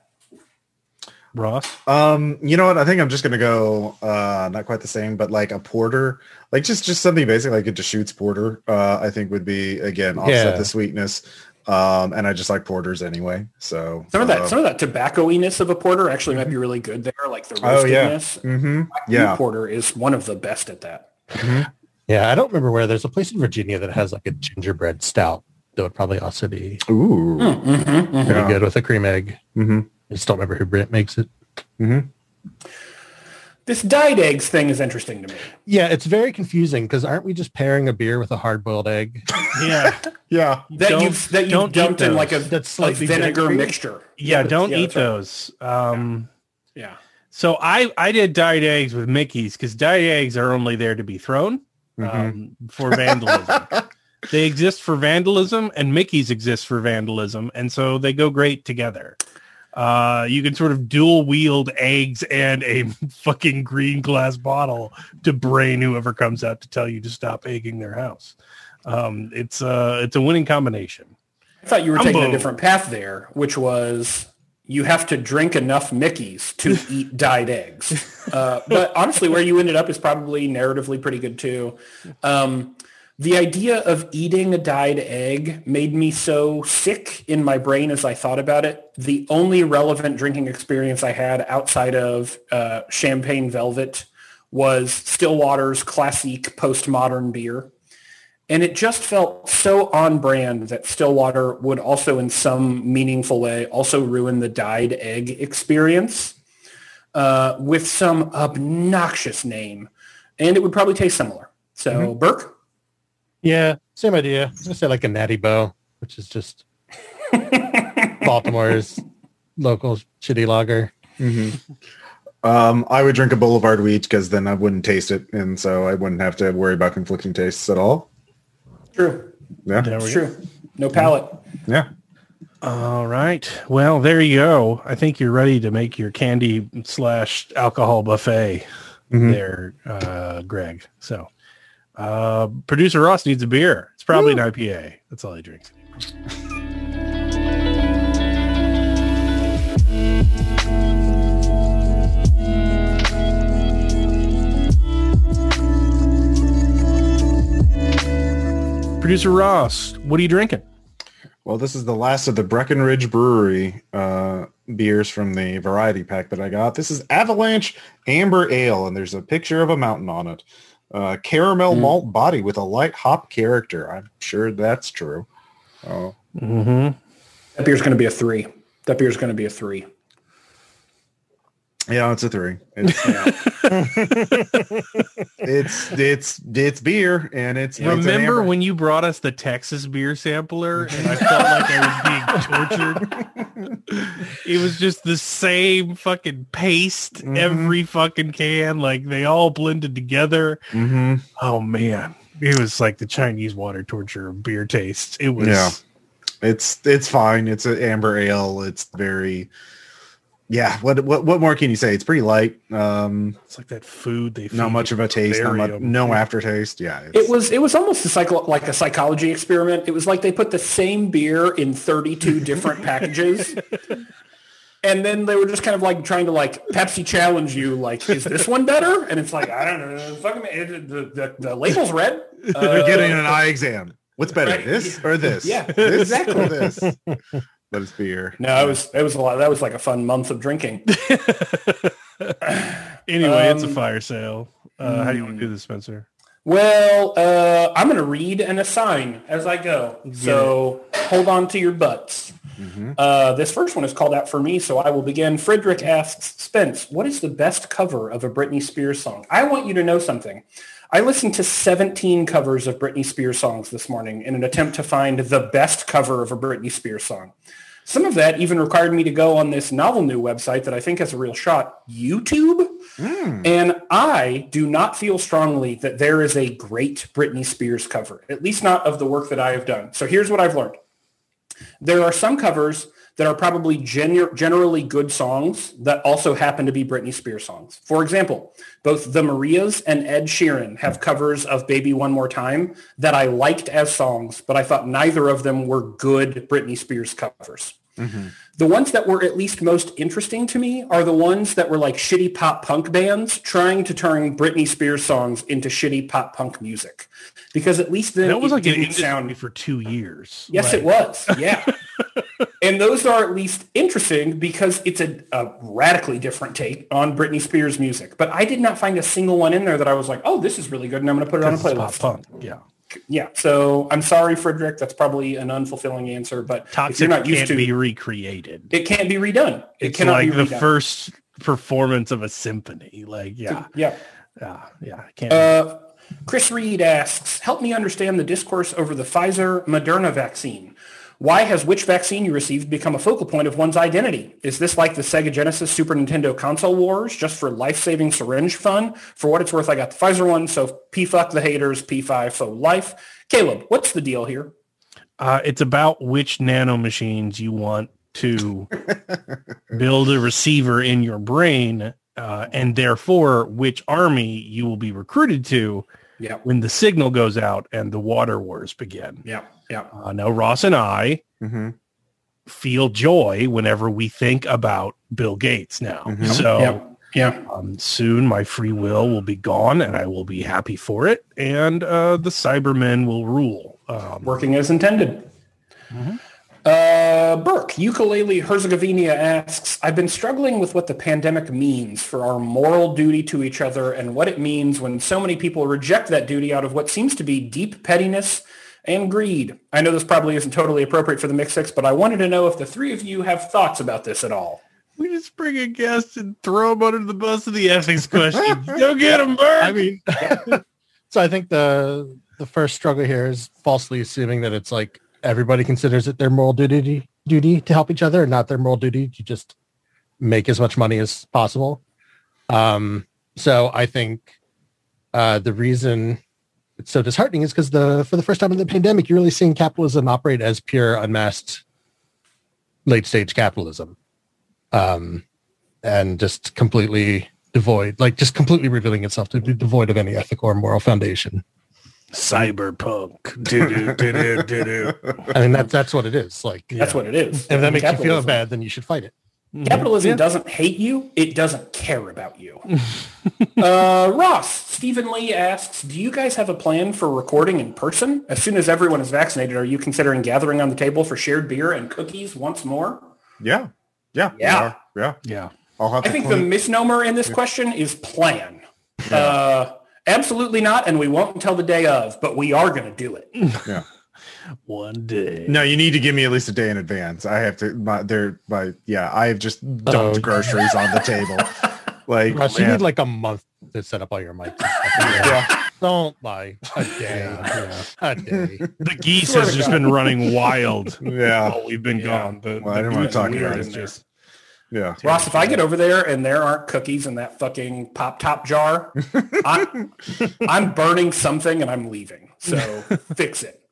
Speaker 1: Ross?
Speaker 4: Um, you know what? I think I'm just gonna go uh not quite the same, but like a porter, like just just something basic like a Deschutes porter. Uh, I think would be again offset
Speaker 2: Yeah.
Speaker 4: the sweetness. Um, and I just like porters anyway. So
Speaker 3: Some of that,
Speaker 4: uh,
Speaker 3: some of that tobacco-iness of a porter actually might be really good there, like the
Speaker 4: Oh, yeah.
Speaker 3: roastedness.
Speaker 4: hmm
Speaker 3: Yeah.
Speaker 4: Yeah.
Speaker 3: porter is one of the best at that.
Speaker 2: Yeah, I don't remember where. There's a place in Virginia that has like a gingerbread stout that would probably also be
Speaker 4: Ooh.
Speaker 3: Mm-hmm, mm-hmm.
Speaker 2: pretty
Speaker 4: Yeah.
Speaker 2: good with a cream egg.
Speaker 4: hmm
Speaker 2: I just don't remember who Brent makes it.
Speaker 4: hmm
Speaker 3: This dyed eggs thing is interesting to me.
Speaker 2: Yeah, it's very confusing because aren't we just pairing a beer with a hard boiled egg?
Speaker 1: Yeah.
Speaker 4: Yeah.
Speaker 3: That
Speaker 1: Don't-
Speaker 3: you've that
Speaker 1: don't
Speaker 3: you've dumped in like a,
Speaker 2: That's
Speaker 3: a vinegar
Speaker 2: vinegary.
Speaker 3: mixture.
Speaker 1: Yeah, don't
Speaker 3: yeah,
Speaker 1: eat
Speaker 3: that's right.
Speaker 1: those. Um,
Speaker 3: Yeah.
Speaker 1: so I, I did dyed eggs with Mickey's because dyed eggs are only there to be thrown
Speaker 4: Mhm.
Speaker 1: um, for vandalism. they exist for vandalism and Mickey's exist for vandalism. And so they go great together. Uh, you can sort of dual wield eggs and a fucking green glass bottle to brain whoever comes out to tell you to stop egging their house. Um, it's uh, it's a winning combination.
Speaker 3: I thought you were taking a different path there, which was you have to drink enough Mickeys to eat dyed eggs. Uh, but honestly, where you ended up is probably narratively pretty good too. Um, the idea of eating a dyed egg made me so sick in my brain as I thought about it. The only relevant drinking experience I had outside of uh, Champagne Velvet was Stillwater's classic postmodern beer. And it just felt so on brand that Stillwater would also in some meaningful way also ruin the dyed egg experience uh, with some obnoxious name. And it would probably taste similar. So Birk?
Speaker 2: Yeah, same idea. I'm gonna say like a Natty Boh, which is just Baltimore's local shitty lager.
Speaker 4: hmm Um, I would drink a Boulevard Wheat because then I wouldn't taste it, and so I wouldn't have to worry about conflicting tastes at all.
Speaker 3: True.
Speaker 4: Yeah.
Speaker 1: There
Speaker 3: It's
Speaker 1: we go.
Speaker 3: true. No palate.
Speaker 4: Yeah.
Speaker 1: All right. Well, there you go. I think you're ready to make your candy slash alcohol buffet
Speaker 4: Mhm.
Speaker 1: there, uh, Greg. So, uh, producer Ross needs a beer. It's probably an IPA. That's all he drinks. Producer Ross, what are you drinking?
Speaker 4: Well, this is the last of the Breckenridge Brewery uh, beers from the variety pack that I got. This is Avalanche Amber Ale, and there's a picture of a mountain on it. Uh, caramel malt body with a light hop character. I'm sure that's true. Oh,
Speaker 1: Mm-hmm.
Speaker 3: That beer's going to be a three. That beer's going to be a three.
Speaker 4: Yeah, it's a three. It's it's it's, it's beer, and it's it's an
Speaker 1: Remember
Speaker 4: amber.
Speaker 1: when you brought us the Texas beer sampler and I felt like I was being tortured? it was just the same fucking paste
Speaker 4: Mhm.
Speaker 1: every fucking can. Like they all blended together.
Speaker 4: Mhm.
Speaker 1: Oh man. It was like the Chinese water torture of beer taste. It was
Speaker 4: Yeah. It's it's fine. It's an amber ale. It's very yeah. What what what more can you say? It's pretty light. Um,
Speaker 1: it's like that food they
Speaker 4: not much of a taste. Not much, no aftertaste. Yeah.
Speaker 3: It was it was almost a psycho, like a psychology experiment. It was like they put the same beer in 32 different packages. And then they were just kind of like trying to like Pepsi challenge you, like, is this one better? And it's like, I don't know. Fucking, it, the, the, the label's red.
Speaker 4: They're
Speaker 3: Uh,
Speaker 4: getting an eye exam. What's better,
Speaker 3: Right.
Speaker 4: this or this?
Speaker 3: Yeah,
Speaker 4: this
Speaker 3: exactly.
Speaker 4: Or this. But it's beer.
Speaker 3: No, it was it was a lot. That was like a fun month of drinking.
Speaker 1: Anyway, it's a
Speaker 3: Um,
Speaker 1: fire sale. Uh, how do you want to do this, Spencer?
Speaker 3: Well, uh, I'm going to read and assign as I go. So hold on to your butts.
Speaker 4: Mhm.
Speaker 3: Uh, this first one is called out for me, so I will begin. Frederick asks, Spence, what is the best cover of a Britney Spears song? I want you to know something. I listened to 17 covers of Britney Spears songs this morning in an attempt to find the best cover of a Britney Spears song. Some of that even required me to go on this novel new website that I think has a real shot, YouTube.
Speaker 4: Mm.
Speaker 3: And I do not feel strongly that there is a great Britney Spears cover, at least not of the work that I have done. So here's what I've learned. There are some covers that are probably genu- generally good songs that also happen to be Britney Spears songs. For example, both the Marias and Ed Sheeran have covers of Baby One More Time that I liked as songs, but I thought neither of them were good Britney Spears covers. Mm-hmm. The ones that were at least most interesting to me are the ones that were like shitty pop punk bands trying to turn Britney Spears songs into shitty pop punk music. Because at least then
Speaker 1: That was
Speaker 3: it
Speaker 1: like an
Speaker 3: sound
Speaker 1: for two years.
Speaker 3: Yes,
Speaker 1: Like,
Speaker 3: it was. Yeah. and those are at least interesting because it's a, a radically different take on Britney Spears music. But I did not find a single one in there that I was like, oh, this is really good and I'm going to put it on a
Speaker 1: It's pop
Speaker 3: playlist.
Speaker 1: punk. Yeah.
Speaker 3: Yeah. So I'm sorry, Frederick. That's probably an unfulfilling answer. But
Speaker 1: Toxic
Speaker 3: you're not used
Speaker 1: can't
Speaker 3: to
Speaker 1: be recreated.
Speaker 3: it can't be redone. It
Speaker 1: It's
Speaker 3: cannot
Speaker 1: like
Speaker 3: be
Speaker 1: the first performance of a symphony. Like, yeah,
Speaker 3: Yeah.
Speaker 1: yeah, yeah. Can't
Speaker 3: Uh, Chris Reed asks, help me understand the discourse over the Pfizer Moderna vaccine. Why has which vaccine you received become a focal point of one's identity? Is this like the Sega Genesis Super Nintendo console wars just for life-saving syringe fun? For what it's worth, I got the Pfizer one, so P fuck the haters, P5 faux life. Caleb, what's the deal here?
Speaker 1: Uh, it's about which nano machines you want to build a receiver in your brain, uh, and therefore which army you will be recruited to
Speaker 3: Yeah,
Speaker 1: when the signal goes out and the water wars begin.
Speaker 3: yeah, yeah.
Speaker 1: Uh, now, Ross and I
Speaker 4: hmm
Speaker 1: feel joy whenever we think about Bill Gates now.
Speaker 4: Mhm.
Speaker 1: So
Speaker 3: Yeah, yeah.
Speaker 1: um, soon my free will will be gone and I will be happy for it. And uh, the Cybermen will rule. Um,
Speaker 3: working as intended. Uh, Birk, Ukulele Herzegovina asks, I've been struggling with what the pandemic means for our moral duty to each other and what it means when so many people reject that duty out of what seems to be deep pettiness and greed. I know this probably isn't totally appropriate for the Mix Six, but I wanted to know if the three of you have thoughts about this at all.
Speaker 1: we just bring a guest and throw him under the bus of the ethics question. Go get him, Bert.
Speaker 2: I mean, so I think the the first struggle here is falsely assuming that it's like everybody considers it their moral duty duty to help each other, and not their moral duty to just make as much money as possible. Um, so I think uh, the reason it's so disheartening is because the for the first time in the pandemic, you're really seeing capitalism operate as pure unmasked late stage capitalism, um, and just completely devoid, like just completely revealing itself to be devoid of any ethical or moral foundation.
Speaker 1: Cyberpunk. Do-do, do-do, do-do.
Speaker 2: I mean, that's that's what it is. Like,
Speaker 3: That's what it is.
Speaker 2: if that makes you feel bad, then you should fight it.
Speaker 3: Capitalism doesn't hate you. It doesn't care about you. uh, Ross, Stephen Lee asks, do you guys have a plan for recording in person? As soon as everyone is vaccinated, are you considering gathering on the table for shared beer and cookies once more?
Speaker 4: Yeah. Yeah.
Speaker 3: Yeah.
Speaker 4: Yeah.
Speaker 1: Yeah.
Speaker 4: I'll have
Speaker 3: I
Speaker 4: to
Speaker 3: think the misnomer in this question is plan. Uh, absolutely not, and we won't until the day of, but we are going to do it.
Speaker 4: yeah.
Speaker 1: One day.
Speaker 4: No, you need to give me at least a day in advance. I have to. My, they're my. Yeah, I have just dumped
Speaker 2: Oh.
Speaker 4: groceries on the table. Like,
Speaker 2: Russ, you need like a month to set up all your mics. and stuff.
Speaker 4: yeah.
Speaker 2: Don't lie. A day. A day.
Speaker 1: The geese has just
Speaker 3: God.
Speaker 1: been running wild
Speaker 4: Yeah.
Speaker 1: while we've been
Speaker 3: Yeah.
Speaker 1: gone. But
Speaker 4: Well, I
Speaker 1: the
Speaker 4: didn't want to talk
Speaker 1: are
Speaker 4: about it.
Speaker 1: and just
Speaker 4: Yeah.
Speaker 3: Ross, if I get over there and there aren't cookies in that fucking pop top jar, I'm, I'm burning something and I'm leaving. So fix it.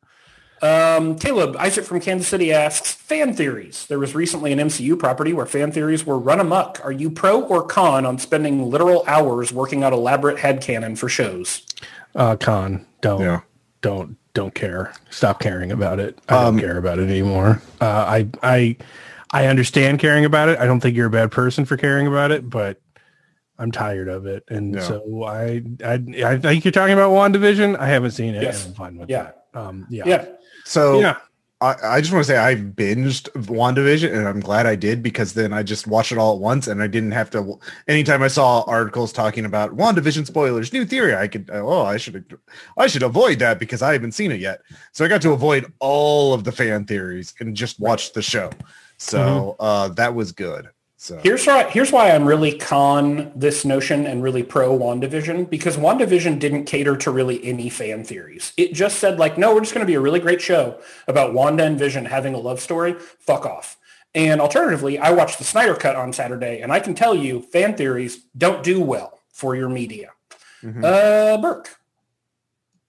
Speaker 3: Um, Caleb Isaac from Kansas City asks, fan theories. There was recently an MCU property where fan theories were run amok. Are you pro or con on spending literal hours working out elaborate head headcanon for shows?
Speaker 1: uh, con. Don't
Speaker 4: Yeah.
Speaker 1: don't don't care. Stop caring about it. I don't care about it anymore. Uh, I I I understand caring about it. I don't think you're a bad person for caring about it, but I'm tired of it. And
Speaker 4: Yeah.
Speaker 1: so I, I I think you're talking about WandaVision. I haven't seen it.
Speaker 3: Yes.
Speaker 1: And I'm fine with
Speaker 3: Yeah.
Speaker 1: that. Um, yeah.
Speaker 3: Yeah.
Speaker 4: So
Speaker 1: Yeah.
Speaker 4: I, I just want to say I binged WandaVision and I'm glad I did because then I just watched it all at once and I didn't have to anytime I saw articles talking about WandaVision spoilers, new theory, I could oh I should I should avoid that because I haven't seen it yet. So I got to avoid all of the fan theories and just watch the show. So uh that was good. So
Speaker 3: Here's why, here's why I'm really con this notion and really pro WandaVision because WandaVision didn't cater to really any fan theories. It just said like, no, we're just going to be a really great show about Wanda and Vision having a love story. Fuck off. And alternatively, I watched the Snyder Cut on Saturday, and I can tell you fan theories don't do well for your media.
Speaker 4: Mhm.
Speaker 3: Uh, Birk.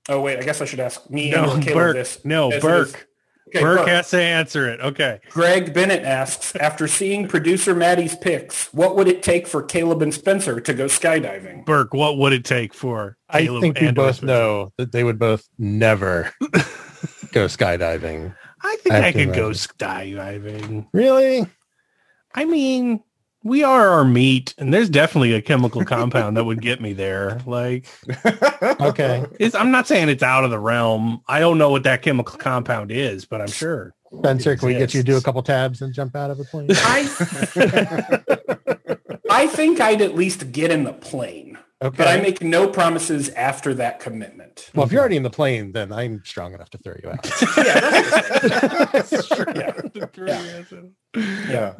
Speaker 3: Oh, wait, I guess I should ask me and
Speaker 1: No,
Speaker 3: or Caleb
Speaker 1: Birk.
Speaker 3: this.
Speaker 1: No,
Speaker 3: as it
Speaker 1: Birk.
Speaker 3: Is. Okay,
Speaker 1: Birk
Speaker 3: Birk.
Speaker 1: has to answer it. Okay.
Speaker 3: Greg Bennett asks, after seeing producer Maddie's picks, what would it take for Caleb and Spencer to go skydiving?
Speaker 1: Birk, what would it take for
Speaker 2: I think we
Speaker 1: and
Speaker 2: both
Speaker 1: Spencer?
Speaker 2: know that they would both never go skydiving.
Speaker 1: I think
Speaker 2: I
Speaker 1: I,
Speaker 2: have to
Speaker 1: could go skydiving.
Speaker 2: Really?
Speaker 1: I mean, we are our meat, and there's definitely a chemical compound that would get me there. Like,
Speaker 2: Okay.
Speaker 1: it's, I'm not saying it's out of the realm. I don't know what that chemical compound is, but I'm sure.
Speaker 2: Spencer, can we get you to do a couple tabs and jump out of a plane?
Speaker 3: I, I think I'd at least get in the plane,
Speaker 2: Okay.
Speaker 3: but I make no promises after that commitment.
Speaker 2: well, if you're already in the plane, then I'm strong enough to throw you out.
Speaker 3: Yeah, that's
Speaker 4: yeah.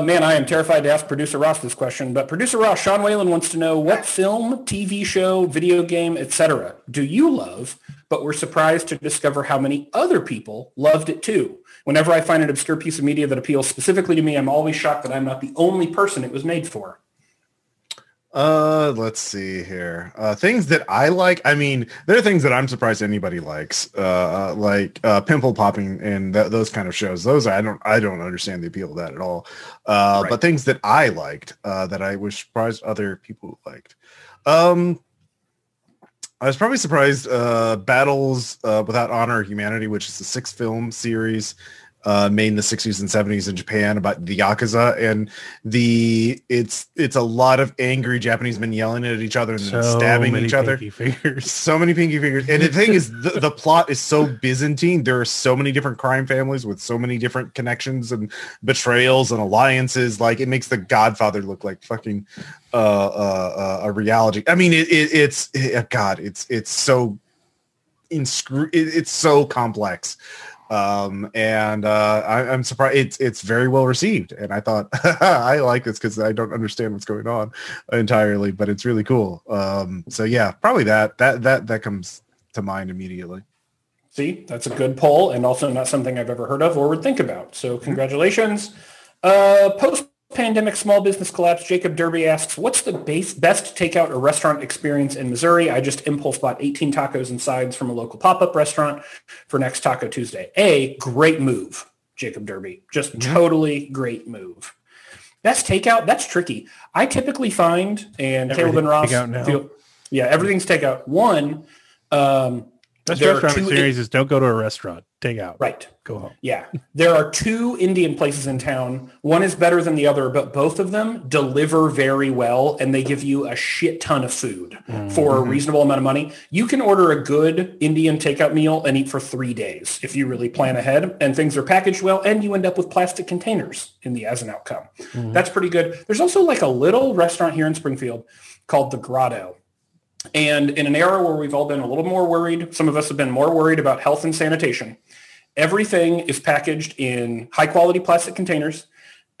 Speaker 3: Uh, man, I am terrified to ask producer Ross this question, but producer Ross, Sean Whalen wants to know what film, TV show, video game, etc. do you love, but were surprised to discover how many other people loved it too? Whenever I find an obscure piece of media that appeals specifically to me, I'm always shocked that I'm not the only person it was made for.
Speaker 4: Uh, let's see here. Uh, things that I like. I mean, there are things that I'm surprised anybody likes. Uh, like uh, pimple popping and th- those kind of shows. Those I don't. I don't understand the appeal of that at all. Uh,
Speaker 3: Right.
Speaker 4: but things that I liked uh, that I was surprised other people liked. Um, I was probably surprised. Uh, Battles uh, Without Honor Humanity, which is a six film series uh, made in the 60s and 70s in Japan about the yakuza and the it's it's a lot of angry Japanese men yelling at each other and
Speaker 1: So
Speaker 4: stabbing each other.
Speaker 1: fingers.
Speaker 4: So many pinky fingers. And the thing is, the, the plot is so Byzantine. There are so many different crime families with so many different connections and betrayals and alliances. Like it makes The Godfather look like fucking uh, uh, uh, a reality. I mean, it, it, it's it, God. It's it's so inscru- it, it's so complex. Um, and uh, I, I'm surprised it's it's very well received. And I thought I like this because I don't understand what's going on entirely, but it's really cool. Um, so yeah, probably that that that that comes to mind immediately.
Speaker 3: See, that's a good poll and also not something I've ever heard of or would think about. So congratulations. Uh, post-pandemic small business collapse, Jacob Derby asks, what's the base, best takeout or restaurant experience in Missouri? I just impulse bought 18 tacos and sides from a local pop-up restaurant for next Taco Tuesday. A, great move, Jacob Derby. Just totally great move. Best takeout, that's tricky. I typically find, and Caleb and Ross, feel, yeah, everything's takeout. One, um,
Speaker 1: Best
Speaker 3: There
Speaker 1: restaurant
Speaker 3: two-
Speaker 1: experience is don't go to a restaurant. Take out.
Speaker 3: right.
Speaker 1: Go home.
Speaker 3: Yeah. There are two Indian places in town. One is better than the other, but both of them deliver very well and they give you a shit ton of food for a mm-hmm. reasonable amount of money. You can order a good Indian takeout meal and eat for three days if you really plan ahead and things are packaged well and you end up with plastic containers in the as an outcome. Mm-hmm. That's pretty good. There's also like a little restaurant here in Springfield called The Grotto. And in an era where we've all been a little more worried, some of us have been more worried about health and sanitation. Everything is packaged in high quality plastic containers.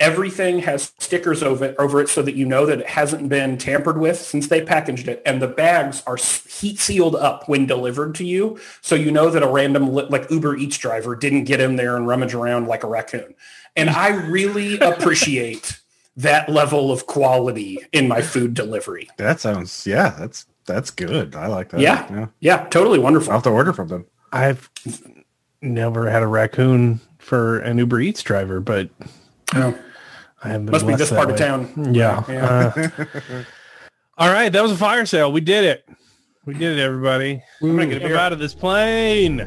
Speaker 3: Everything has stickers over it, over it so that you know that it hasn't been tampered with since they packaged it. And the bags are heat sealed up when delivered to you. So you know that a random like Uber Eats driver didn't get in there and rummage around like a raccoon. And I really appreciate that level of quality in my food delivery.
Speaker 4: That sounds yeah, that's that's good. I like that.
Speaker 3: Yeah.
Speaker 4: yeah.
Speaker 3: Yeah, totally wonderful.
Speaker 4: I'll have to order from them.
Speaker 1: I've never had a raccoon for an Uber Eats driver, but
Speaker 3: Oh.
Speaker 1: I have been
Speaker 3: Must be this part
Speaker 1: that
Speaker 3: of town.
Speaker 1: Yeah.
Speaker 3: Yeah.
Speaker 1: Uh, all right, that was a fire sale. We did it. We did it, everybody.
Speaker 3: I'm gonna get a
Speaker 1: Get out of this plane.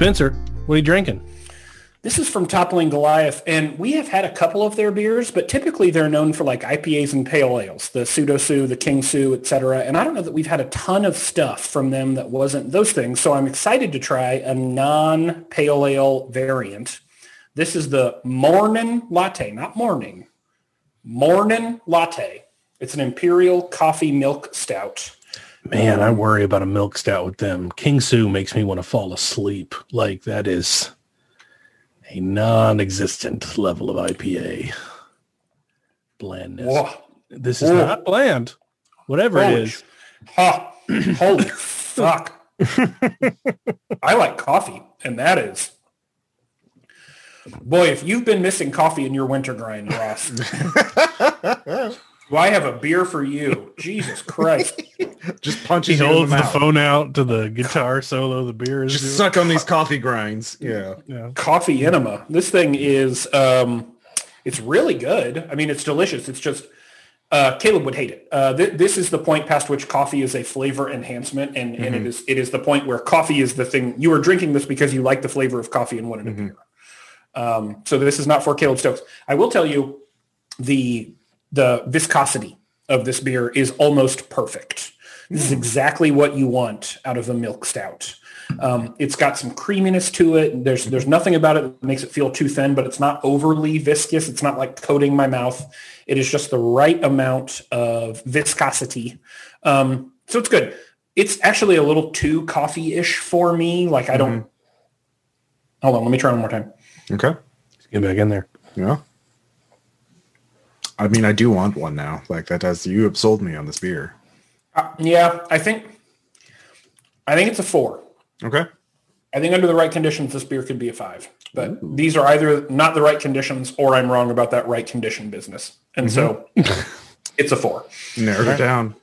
Speaker 1: Spencer, what are you drinking?
Speaker 3: This is from Toppling Goliath, and we have had a couple of their beers, but typically they're known for like IPAs and pale ales, the PseudoSue, the King Sue, et cetera. And I don't know that we've had a ton of stuff from them that wasn't those things. So I'm excited to try a non-pale ale variant. This is the Morning Latte, not morning, Morning Latte. It's an Imperial Coffee Milk Stout.
Speaker 1: Man, I worry about a milk stout with them. King Sue makes me want to fall asleep. Like that is a non-existent level of IPA. Blandness.
Speaker 3: Whoa.
Speaker 1: This is
Speaker 3: Whoa.
Speaker 1: not bland. Whatever
Speaker 3: Holy
Speaker 1: it is.
Speaker 3: Ha! Holy fuck. I like coffee, and that is. Boy, if you've been missing coffee in your winter grind, Ross, do I have a beer for you? Jesus Christ.
Speaker 4: Just
Speaker 1: He
Speaker 4: punches you in the
Speaker 1: holds the
Speaker 4: mouth.
Speaker 1: phone out to the guitar solo the beer is
Speaker 4: Just
Speaker 1: doing.
Speaker 4: suck on these coffee grinds. Yeah.
Speaker 1: Yeah.
Speaker 3: Coffee enema. This thing is um It's really good. I mean, it's delicious. It's just uh, Caleb would hate it. Uh, th- this is the point past which coffee is a flavor enhancement, and, and it is it is the point where coffee is the thing. You are drinking this because you like the flavor of coffee and wanted a beer. Um, so this is not for Caleb Stokes. I will tell you, the the viscosity of this beer is almost perfect. This is exactly what you want out of a milk stout. Um, it's got some creaminess to it. There's there's nothing about it that makes it feel too thin, but it's not overly viscous. It's not like coating my mouth. It is just the right amount of viscosity. Um, so it's good. It's actually a little too coffee-ish for me. Like I don't. Hold on, let me try one more time.
Speaker 4: Okay.
Speaker 1: Let's get back in there.
Speaker 4: Yeah. I mean, I do want one now. Like that does. You have sold me on this beer.
Speaker 3: Uh, yeah, I think. I think it's a four.
Speaker 4: Okay.
Speaker 3: I think under the right conditions, this beer could be a five. But these are either not the right conditions or I'm wrong about that right condition business. And so it's a four.
Speaker 4: Narrowed it down.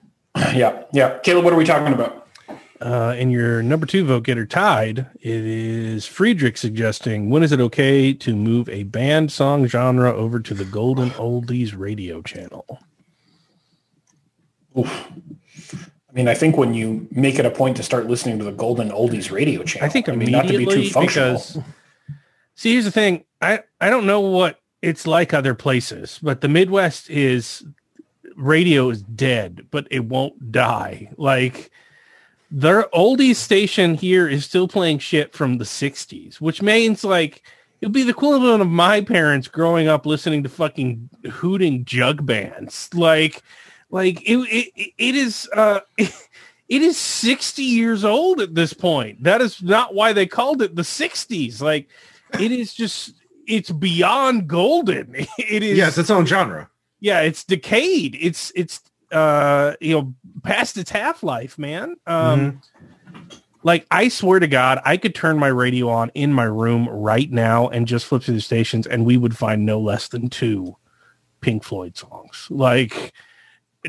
Speaker 3: Yeah. Yeah. Caleb, what are we talking about?
Speaker 1: Uh, in your number two vote getter tied, it is Friedrich suggesting when is it okay to move a band song genre over to the Golden Oldies radio channel?
Speaker 3: I mean, I think when you make it a point to start listening to the Golden Oldies radio channel,
Speaker 1: I think I
Speaker 3: mean, not to be
Speaker 1: immediately
Speaker 3: too functional.
Speaker 1: because see, here's the thing. I I don't know what it's like other places, but the Midwest is radio is dead, but it won't die. Like their oldies station here is still playing shit from the 60s, which means like it'll be the equivalent of my parents growing up listening to fucking hooting jug bands. Like like it it, it is uh it is 60 years old at this point. That is not why they called it the 60s. Like it is just it's beyond golden. It is
Speaker 4: Yes, its own genre.
Speaker 1: yeah, it's decayed. It's it's uh you know past its half life, man. Um like I swear to God, I could turn my radio on in my room right now and just flip through the stations and we would find no less than two Pink Floyd songs. Like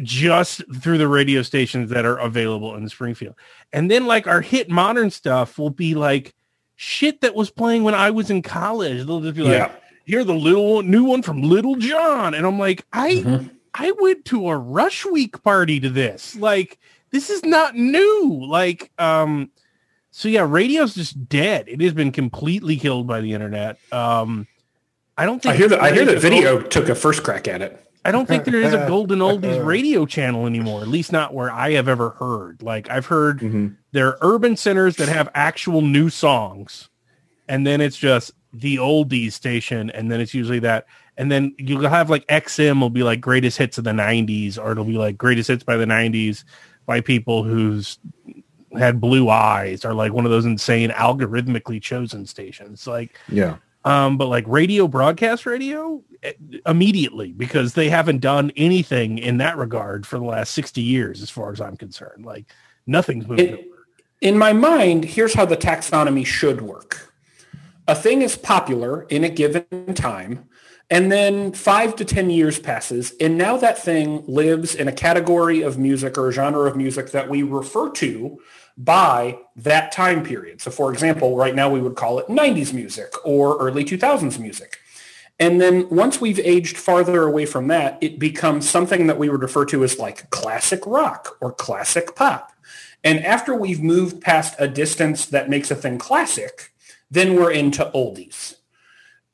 Speaker 1: just through the radio stations that are available in Springfield. And then like our hit modern stuff will be like shit that was playing when I was in college. They'll just be like,
Speaker 3: Yeah.
Speaker 1: hear the little new one from Lil Jon. And I'm like, I
Speaker 3: Mhm.
Speaker 1: I went to a Rush Week party to this. Like, this is not new. Like, um, so yeah, radio's just dead. It has been completely killed by the internet. Um, I don't think
Speaker 3: I hear that. I hear that video
Speaker 1: gold-
Speaker 3: took a first crack at it.
Speaker 1: I don't think there is a Golden Oldies radio channel anymore. At least not where I have ever heard. Like I've heard
Speaker 4: Mhm.
Speaker 1: there are urban centers that have actual new songs, and then it's just the oldies station, and then it's usually that, and then you'll have like XM will be like greatest hits of the '90s, or it'll be like greatest hits by the '90s by people who's had blue eyes, or like one of those insane algorithmically chosen stations. Like
Speaker 4: Yeah.
Speaker 1: um, but like radio broadcast radio eh, immediately because they haven't done anything in that regard for the last 60 years as far as i'm concerned like nothing's moved
Speaker 3: It-
Speaker 1: over.
Speaker 3: in my mind, here's how the taxonomy should work. A thing is popular in a given time, and then five to 10 years passes, and now that thing lives in a category of music or genre of music that we refer to by that time period. So for example, right now we would call it 90s music or early 2000s music. And then once we've aged farther away from that, it becomes something that we would refer to as like classic rock or classic pop. And after we've moved past a distance that makes a thing classic, then we're into oldies.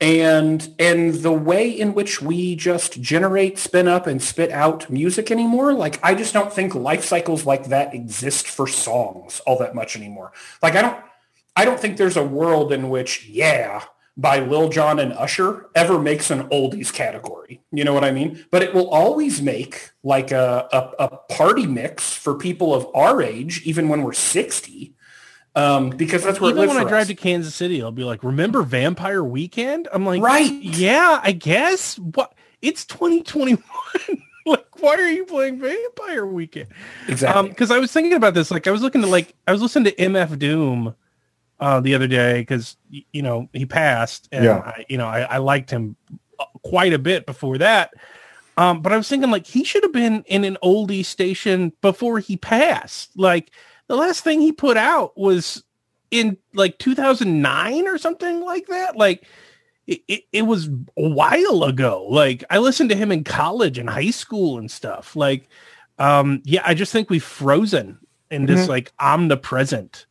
Speaker 3: And and the way in which we just generate, spin up, and spit out music anymore, like I just don't think life cycles like that exist for songs all that much anymore. Like I don't I don't think there's a world in which, yeah, by Lil Jon and Usher ever makes an oldies category. You know what I mean? But it will always make like a, a, a party mix for people of our age, even when we're 60, um, because that's where
Speaker 1: even
Speaker 3: lives
Speaker 1: when i drive
Speaker 3: us.
Speaker 1: to kansas city i'll be like remember vampire weekend i'm like
Speaker 3: Right.
Speaker 1: yeah i guess what it's 2021 like why are you playing vampire weekend
Speaker 3: Exactly.
Speaker 1: Um, because I was thinking about this, like I was looking to like I was listening to MF Doom uh the other day because you know he passed and
Speaker 4: Yeah.
Speaker 1: I, you know I, I liked him uh, quite a bit before that. Um, but I was thinking like he should have been in an oldie station before he passed. Like the last thing he put out was in like 2009 or something like that. Like it, it, it was a while ago. Like I listened to him in college and high school and stuff. Like, um, yeah, I just think we've frozen in this
Speaker 4: Mhm.
Speaker 1: like omnipresent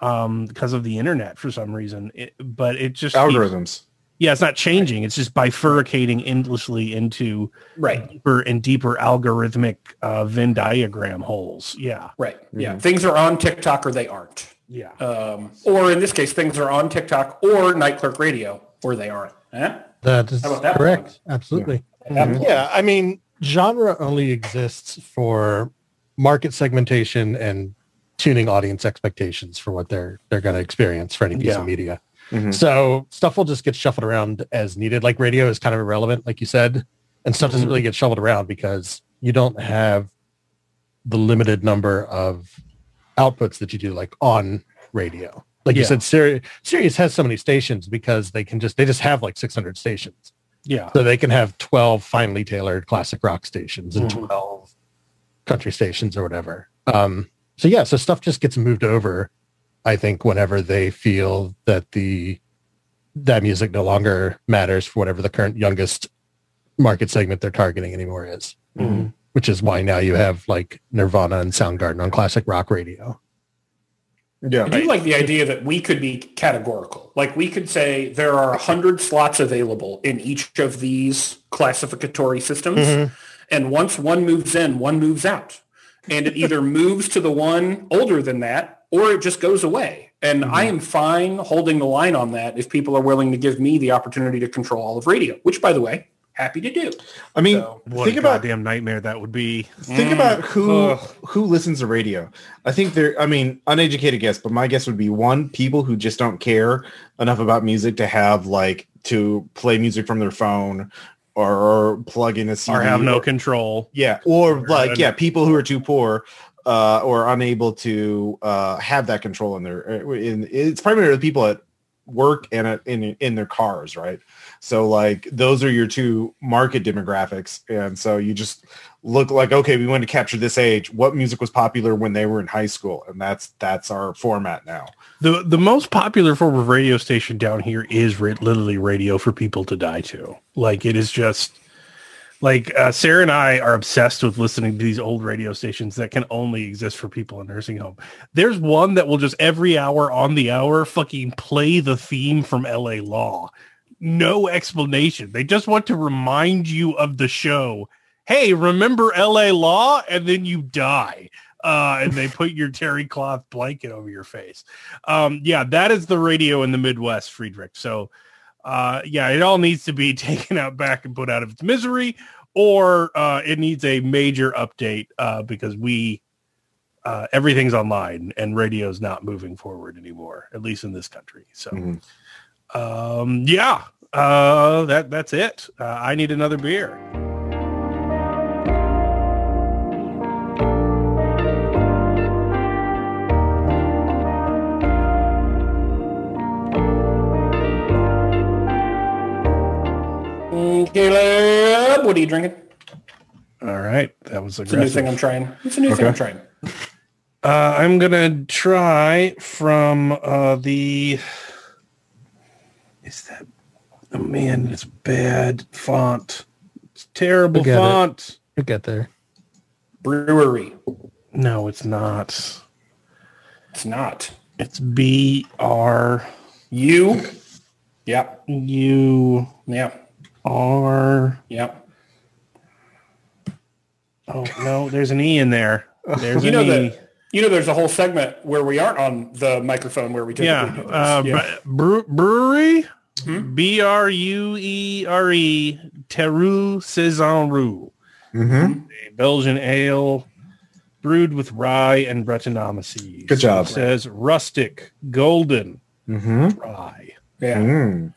Speaker 1: um because of the internet for some reason it, but it just keeps-
Speaker 4: Algorithms.
Speaker 1: Yeah it's not changing it's just bifurcating endlessly into
Speaker 3: Right.
Speaker 1: deeper and deeper algorithmic uh venn diagram holes yeah
Speaker 3: Right. Yeah.
Speaker 4: Mhm.
Speaker 3: Things are on TikTok or they aren't.
Speaker 1: yeah
Speaker 3: Um, or in this case, things are on TikTok or Night Clerk Radio or they aren't. Eh?
Speaker 2: That is
Speaker 3: that
Speaker 2: correct.
Speaker 3: one?
Speaker 2: Absolutely.
Speaker 4: Mhm.
Speaker 2: Yeah, I mean, genre only exists for market segmentation and tuning audience expectations for what they're they're going to experience for any piece
Speaker 1: Yeah.
Speaker 2: of media.
Speaker 4: Mhm.
Speaker 2: So stuff will just get shuffled around as needed. Like radio is kind of irrelevant, like you said, and stuff doesn't really get shuffled around because you don't have the limited number of outputs that you do like on radio. Like you said, Sirius, Sirius has so many stations because they can just they just have like 600 stations.
Speaker 1: yeah
Speaker 2: So they can have 12 finely tailored classic rock stations and
Speaker 1: Mhm.
Speaker 2: 12 country stations or whatever. Um, so yeah, so stuff just gets moved over, I think, whenever they feel that the that music no longer matters for whatever the current youngest market segment they're targeting anymore is.
Speaker 1: Mhm.
Speaker 2: Which is why now you have like Nirvana and Soundgarden on classic rock radio.
Speaker 4: Yeah.
Speaker 3: I do like the idea that we could be categorical. Like we could say there are 100 slots available in each of these classificatory systems.
Speaker 2: Mm-hmm.
Speaker 3: And once one moves in, one moves out. And it either moves to the one older than that or it just goes away. And mm-hmm. I am fine holding the line on that if people are willing to give me the opportunity to control all of radio, which by the way, happy to do.
Speaker 4: I mean,
Speaker 3: So,
Speaker 1: what
Speaker 4: think
Speaker 1: a
Speaker 4: about
Speaker 1: damn nightmare that would be
Speaker 4: think mm. about who
Speaker 1: Ugh.
Speaker 4: who listens to radio. I think they're I mean, uneducated guess, but my guess would be one, people who just don't care enough about music to have like to play music from their phone or, or plug in a CD
Speaker 1: or have no
Speaker 4: or-
Speaker 1: control
Speaker 4: Yeah, or
Speaker 1: Or
Speaker 4: like yeah, people who are too poor uh, or unable to uh, have that control in their. uh, In, it's primarily the people at work and at, in in their cars, right? So like those are your two market demographics, and so you just look like okay, we want to capture this age. What music was popular when they were in high school, and that's that's our format now.
Speaker 1: the the most popular form of radio station down here is literally radio for people to die to like it is just like uh, sarah and i are obsessed with listening to these old radio stations that can only exist for people in nursing home. There's one that will just every hour on the hour fucking play the theme from L.A. Law. No explanation. They just want to remind you of the show. Hey remember L.A. Law? And then you die. Uh, and they put your terry cloth blanket over your face. Um yeah that is the radio in the midwest friedrich. So uh yeah it all needs to be taken out back and put out of its misery or uh it needs a major update uh because we uh everything's online and radio's not moving forward anymore at least in this country so.
Speaker 4: Mhm.
Speaker 1: um yeah uh that that's it. Uh, i need another beer
Speaker 3: Caleb, what are you drinking?
Speaker 1: all right that was
Speaker 3: It's a new thing I'm trying. It's a new thing I'm trying.
Speaker 1: Uh, I'm gonna try from uh, the. Is that? Oh man, it's bad font. It's terrible
Speaker 2: Forget it.
Speaker 1: font.
Speaker 2: You'll get there.
Speaker 3: Brewery.
Speaker 1: No, it's not.
Speaker 3: It's not.
Speaker 1: It's B R U.
Speaker 3: You. Yeah.
Speaker 1: U
Speaker 3: Yeah.
Speaker 1: R.
Speaker 3: Yeah.
Speaker 1: Oh no, there's an E in there. There's
Speaker 3: You
Speaker 1: an
Speaker 3: know
Speaker 1: E.
Speaker 3: that. You know, there's a whole segment where we aren't on the microphone where we typically
Speaker 1: yeah,
Speaker 3: do this.
Speaker 1: uh,
Speaker 3: yeah.
Speaker 1: bre- brewery.
Speaker 3: Hmm?
Speaker 1: B R U E R E Terreux Saison Rue.
Speaker 4: Mm-hmm.
Speaker 1: a Belgian ale brewed with rye and Brettanomyces.
Speaker 4: Good job.
Speaker 1: It says rustic, golden
Speaker 4: Mm-hmm.
Speaker 1: rye.
Speaker 3: yeah.
Speaker 4: Mm.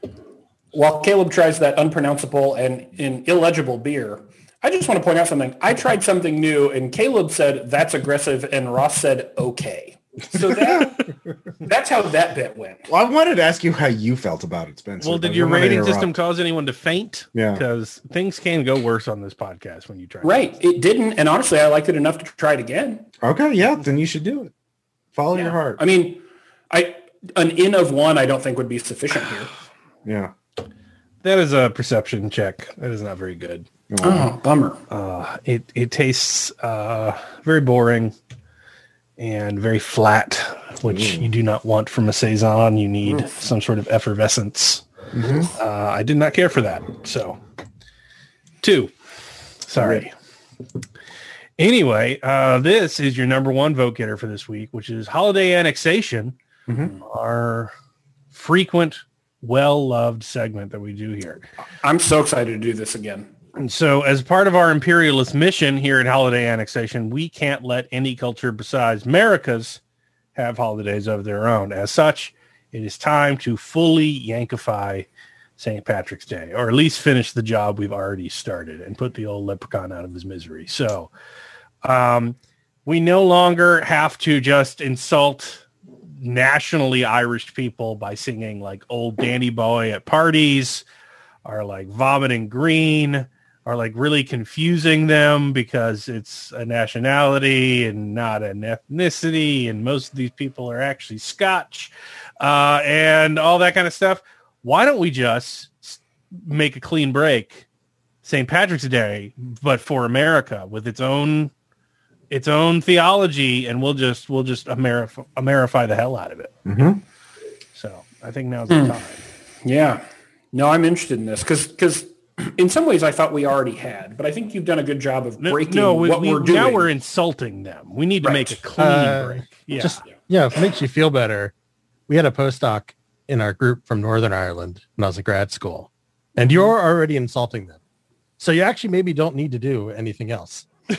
Speaker 3: While Caleb tries that unpronounceable and, and illegible beer, I just want to point out something. I tried something new, and Caleb said that's aggressive, and Ross said okay. So that that's how that bit went.
Speaker 4: Well, I wanted to ask you how you felt about it, Spencer.
Speaker 1: Well, did your
Speaker 4: I'm not gonna
Speaker 1: rating
Speaker 4: interrupt.
Speaker 1: system cause anyone to faint?
Speaker 4: Yeah.
Speaker 1: Because things can go worse on this podcast when you try.
Speaker 3: Right. It didn't, and honestly, I liked it enough to try it again.
Speaker 4: Okay, yeah, then you should do it. Follow your heart.
Speaker 3: I mean, I an in of one I don't think would be sufficient here.
Speaker 4: yeah.
Speaker 1: That is a perception check. That is not very good.
Speaker 3: Oh, bummer.
Speaker 1: Uh, it it tastes uh, very boring and very flat, which you do not want from a saison. You need some sort of effervescence. Uh, I did not care for that. So, two. Sorry. Anyway, uh, this is your number one vote getter for this week, which is holiday annexation, our frequent, well-loved segment that we do here.
Speaker 3: I'm so excited to do this again.
Speaker 1: And so, as part of our imperialist mission here at Holiday Annexation, we can't let any culture besides America's have holidays of their own. As such, it is time to fully Yankify St. Patrick's Day, or at least finish the job we've already started and put the old leprechaun out of his misery. So, um, we no longer have to just insult nationally Irish people by singing like old Danny Boy at parties are like vomiting green are like really confusing them because it's a nationality and not an ethnicity and most of these people are actually scotch uh, and all that kind of stuff. Why don't we just make a clean break st patrick's day but for america with its own its own theology and we'll just we'll just amerify, amerify the hell out of it
Speaker 4: Mhm.
Speaker 1: so i think now's the time
Speaker 3: Yeah. No, I'm interested in this because because in some ways I thought we already had, but I think you've done a good job of
Speaker 1: No,
Speaker 3: breaking
Speaker 1: no we,
Speaker 3: what
Speaker 1: we-
Speaker 3: we're doing.
Speaker 1: now we're insulting them. We need to
Speaker 3: Right.
Speaker 1: make a clean
Speaker 2: Uh,
Speaker 1: break. Yeah.
Speaker 2: Just yeah, it makes you feel better. We had a postdoc in our group from Northern Ireland when I was at grad school, and you're already insulting them. So you actually maybe don't need to do anything else.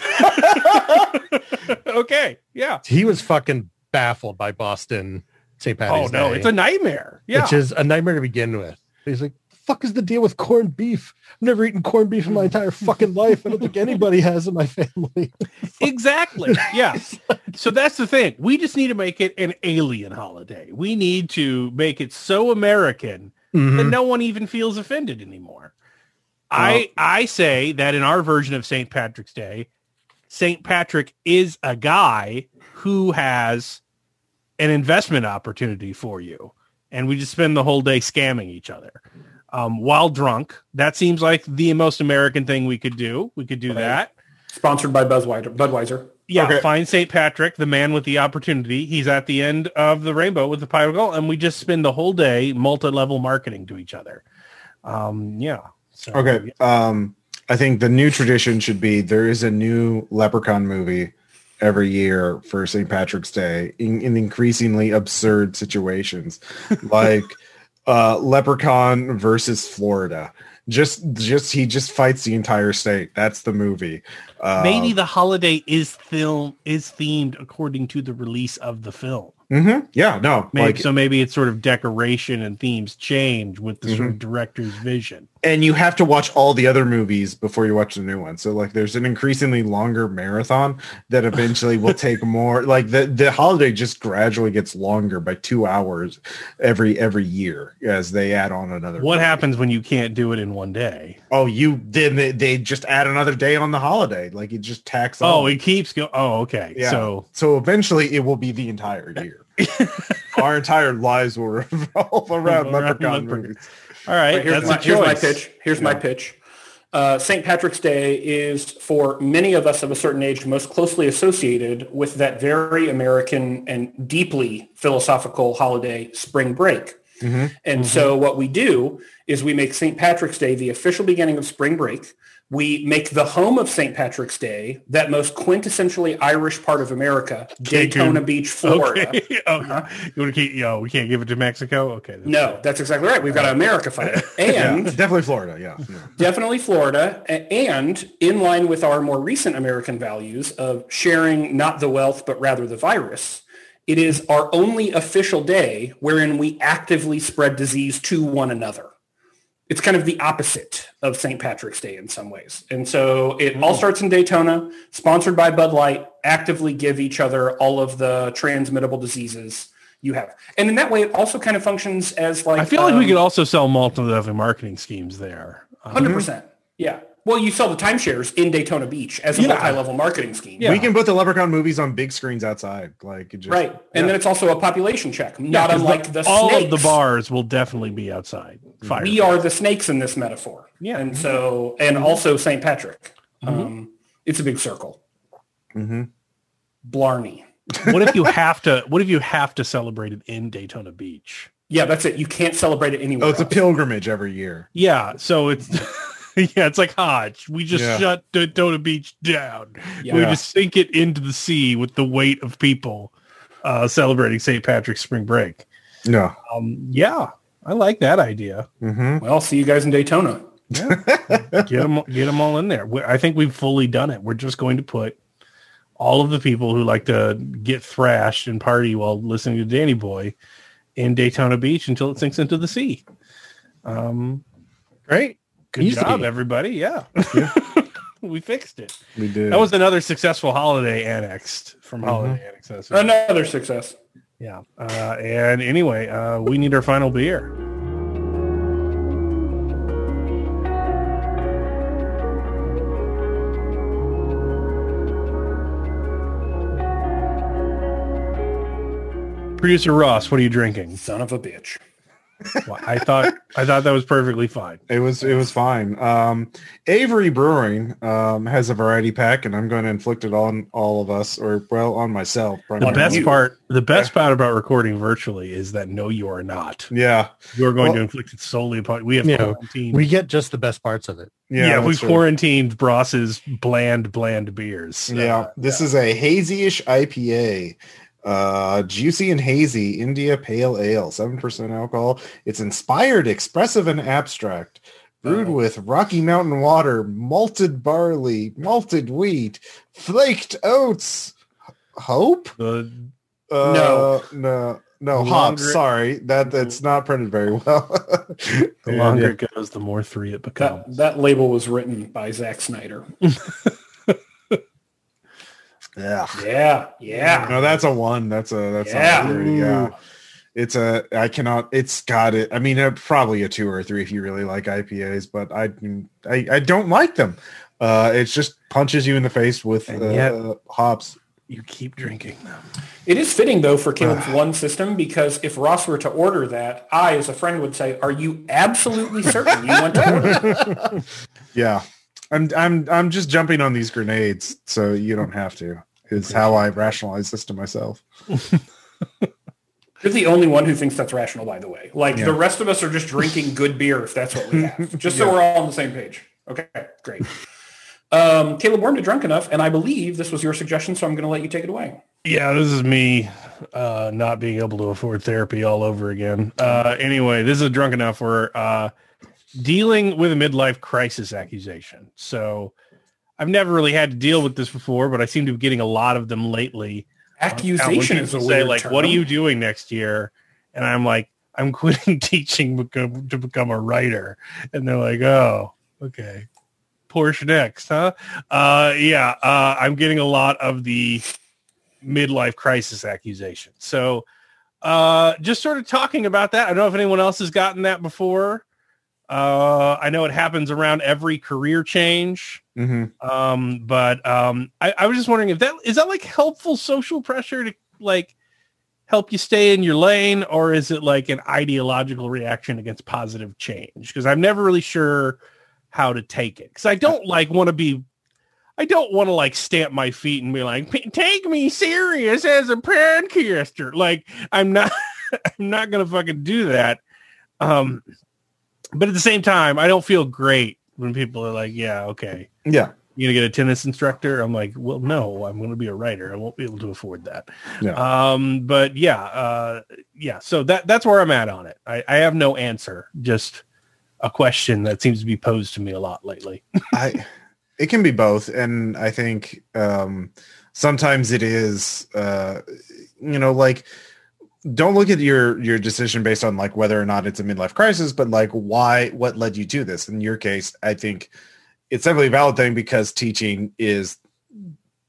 Speaker 1: okay. Yeah.
Speaker 2: He was fucking baffled by Boston St.
Speaker 1: Patty's.
Speaker 2: Oh
Speaker 1: no,
Speaker 2: Day,
Speaker 1: it's a nightmare. Yeah.
Speaker 2: which is a nightmare to begin with. He's like, fuck is the deal with corned beef? I've never eaten corned beef in my entire fucking life. I don't think anybody has in my family.
Speaker 1: exactly. Yeah. so that's the thing. We just need to make it an alien holiday. We need to make it so American that
Speaker 2: Mhm.
Speaker 1: no one even feels offended anymore. I I say that in our version of St. Patrick's Day, St. Patrick is a guy who has an investment opportunity for you. And we just spend the whole day scamming each other um, while drunk. That seems like the most American thing we could do. We could do
Speaker 3: Right.
Speaker 1: that.
Speaker 3: sponsored by Budweiser. Budweiser.
Speaker 1: Yeah,
Speaker 4: Okay.
Speaker 1: find St. Patrick, the man with the opportunity. He's at the end of the rainbow with the pie of gold, and we just spend the whole day multi-level marketing to each other. Um, yeah. So,
Speaker 4: Okay. Um, I think the new tradition should be there is a new Leprechaun movie every year for St. Patrick's Day in, in increasingly absurd situations, like uh, Leprechaun versus Florida. Just, just he just fights the entire state. That's the movie. Uh,
Speaker 1: Maybe the holiday is film is themed according to the release of the film.
Speaker 4: mhm, Yeah. No.
Speaker 1: Maybe,
Speaker 4: like,
Speaker 1: so maybe it's sort of decoration and themes change with the sort of director's vision.
Speaker 4: And you have to watch all the other movies before you watch the new one. So like there's an increasingly longer marathon that eventually will take more like the the holiday just gradually gets longer by 2 hours every every year as they add on another
Speaker 1: What
Speaker 4: movie.
Speaker 1: happens when you can't do it in one day?
Speaker 4: Oh, you then they, they just add another day on the holiday. Like it just tacks
Speaker 1: Oh,
Speaker 4: on.
Speaker 1: it keeps going. Oh, okay.
Speaker 4: Yeah.
Speaker 1: So
Speaker 4: so eventually it will be the entire year. Our entire lives will revolve around
Speaker 1: Around
Speaker 4: leprechaun
Speaker 1: leprechaun.
Speaker 4: movies.
Speaker 1: All right,
Speaker 3: here's,
Speaker 1: that's
Speaker 3: my, here's my pitch. Here's my pitch. Uh, St. Patrick's Day is for many of us of a certain age most closely associated with that very American and deeply philosophical holiday, spring break.
Speaker 4: Mhm.
Speaker 3: And so what we do is we make St. Patrick's Day the official beginning of spring break. We make the home of St. Patrick's Day, that most quintessentially Irish part of America, Daytona Beach, Florida.
Speaker 1: Okay. oh, you want to keep? Yo, we can't give it to Mexico. Okay. that's
Speaker 3: No, that's exactly right. We've got to America it.
Speaker 4: Yeah,
Speaker 3: And
Speaker 4: definitely Florida. Yeah. yeah.
Speaker 3: Definitely Florida. And in line with our more recent American values of sharing not the wealth, but rather the virus, it is our only official day wherein we actively spread disease to one another. It's kind of the opposite of St. Patrick's Day in some ways. And so it all starts in Daytona, sponsored by Bud Light, actively give each other all of the transmittable diseases you have. And in that way, it also kind of functions as like...
Speaker 1: I feel like we
Speaker 3: um,
Speaker 1: could also sell multi-level marketing schemes there. Um,
Speaker 3: Hundred percent. Yeah. Well, you sell the timeshares in Daytona Beach as a
Speaker 1: Yeah.
Speaker 3: multi-level marketing scheme.
Speaker 1: Yeah.
Speaker 4: We can put the Leprechaun movies on big screens outside. Like just,
Speaker 3: Right. And then it's also a population check, not
Speaker 1: 'cause
Speaker 3: unlike the,
Speaker 1: all
Speaker 3: snakes.
Speaker 1: of the bars will definitely be outside. Fire.
Speaker 3: We are the snakes in this metaphor.
Speaker 1: Yeah.
Speaker 3: And so, and also St. Patrick. Um, it's a big circle.
Speaker 4: hmm
Speaker 3: Blarney.
Speaker 1: what if you have to? What if you have to celebrate it in Daytona Beach?
Speaker 3: Yeah, that's it. You can't celebrate it anywhere.
Speaker 4: Oh, it's a pilgrimage every year.
Speaker 1: Yeah, so it's yeah, it's like Hajj. We just
Speaker 4: Yeah.
Speaker 1: shut Daytona Beach down. We just sink it into the sea with the weight of people uh, celebrating St. Patrick's spring break.
Speaker 4: No.
Speaker 1: Um, yeah, I like that idea.
Speaker 4: hmm
Speaker 3: Well, see you guys in Daytona.
Speaker 1: Get them, get them all in there. We- I think we've fully done it. We're just going to put all of the people who like to get thrashed and party while listening to Danny Boy in Daytona Beach until it sinks into the sea. Um,
Speaker 2: Great.
Speaker 1: Good
Speaker 2: Easy.
Speaker 1: job, everybody. Yeah, we fixed it.
Speaker 4: We did.
Speaker 1: That was another successful holiday annexed from Holiday Annex.
Speaker 3: Another success.
Speaker 1: Yeah. Uh, and anyway, uh, we need our final beer. Producer Ross, what are you drinking?
Speaker 3: Son of a bitch.
Speaker 1: Well, I thought I thought that was perfectly fine.
Speaker 4: It was it was fine. Um, Avery Brewing um, has a variety pack, and I'm going to inflict it on all of us, or well, on myself.
Speaker 1: The best part, the best part about recording virtually is that no, you are not.
Speaker 4: Yeah,
Speaker 1: You are going
Speaker 4: Well-
Speaker 1: to inflict it solely upon. We have
Speaker 2: Yeah,
Speaker 1: quarantined.
Speaker 2: We get just the best parts of it.
Speaker 4: yeah,
Speaker 1: Yeah, we
Speaker 4: that's right.
Speaker 1: quarantined Bross's bland, bland beers.
Speaker 4: Yeah,
Speaker 1: Uh,
Speaker 4: this is a hazy-ish IPA. Uh, juicy and hazy India Pale Ale, seven percent alcohol. It's inspired, expressive, and abstract. Brewed
Speaker 3: Oh.
Speaker 4: with Rocky Mountain water, malted barley, malted wheat, flaked oats. Hope?
Speaker 1: the
Speaker 4: Uh,
Speaker 3: No.
Speaker 4: no, no.
Speaker 1: The
Speaker 4: Hops. Sorry, that that's not printed very well.
Speaker 1: the longer it goes, the more three it
Speaker 3: That,
Speaker 1: becomes.
Speaker 3: that label was written by Zack Snyder.
Speaker 4: Yeah.
Speaker 3: Yeah. Yeah.
Speaker 4: No, that's a one. That's a that's
Speaker 3: Yeah.
Speaker 4: a three. Yeah. It's a I cannot it's got it. I mean uh, probably a two or a three if you really like IPAs, but I I, I don't like them. Uh it just punches you in the face with
Speaker 1: And
Speaker 4: uh,
Speaker 1: yet-
Speaker 4: hops.
Speaker 1: you keep drinking them.
Speaker 3: It is fitting though for Caleb's one system because if Ross were to order that, I as a friend would say, "Are you absolutely certain you want to order?"
Speaker 4: Yeah. I'm I'm I'm just jumping on these grenades so you don't have to. Is how I rationalize this to myself.
Speaker 3: You're the only one who thinks that's rational, by the way. Like
Speaker 4: Yeah.
Speaker 3: the rest of us are just drinking good beer if that's what we have. Just so we're all on the same page. Okay, great. Um, Caleb weren't drunk enough, and I believe this was your suggestion, so I'm going to let you take it away.
Speaker 1: Yeah, this is me uh, not being able to afford therapy all over again. Uh, anyway, this is a drunk enough for uh, dealing with a midlife crisis accusation. So I've never really had to deal with this before, but I seem to be getting a lot of them lately.
Speaker 3: Accusation
Speaker 1: When
Speaker 3: is a weird
Speaker 1: say like,
Speaker 3: term.
Speaker 1: "What are you doing next year?" And I'm like, "I'm quitting teaching become, to become a writer," and they're like, "Oh, okay." Porsche next, huh? Uh, yeah, uh, I'm getting a lot of the midlife crisis accusation. So uh, just sort of talking about that. I don't know if anyone else has gotten that before. Uh, I know it happens around every career change.
Speaker 4: hmm
Speaker 1: Um, but um, I, I was just wondering if that is that like helpful social pressure to like help you stay in your lane, or is it like an ideological reaction against positive change? Because I'm never really sure how to take it. Because I don't like want to be, I don't want to like stamp my feet and be like, take me serious as a podcaster. Like I'm not, I'm not gonna fucking do that. Um, but at the same time, I don't feel great when people are like, yeah, okay
Speaker 4: Yeah.
Speaker 1: you're gonna get a tennis instructor? I'm like, well, no, I'm gonna be a writer. I won't be able to afford that.
Speaker 4: Yeah.
Speaker 1: Um, but yeah, uh, yeah. So that that's where I'm at on it. I, I have no answer. Just a question that seems to be posed to me a lot lately.
Speaker 4: I it can be both and I think um sometimes it is uh you know like don't look at your your decision based on like whether or not it's a midlife crisis but like why what led you to this in your case I think it's definitely a valid thing because teaching is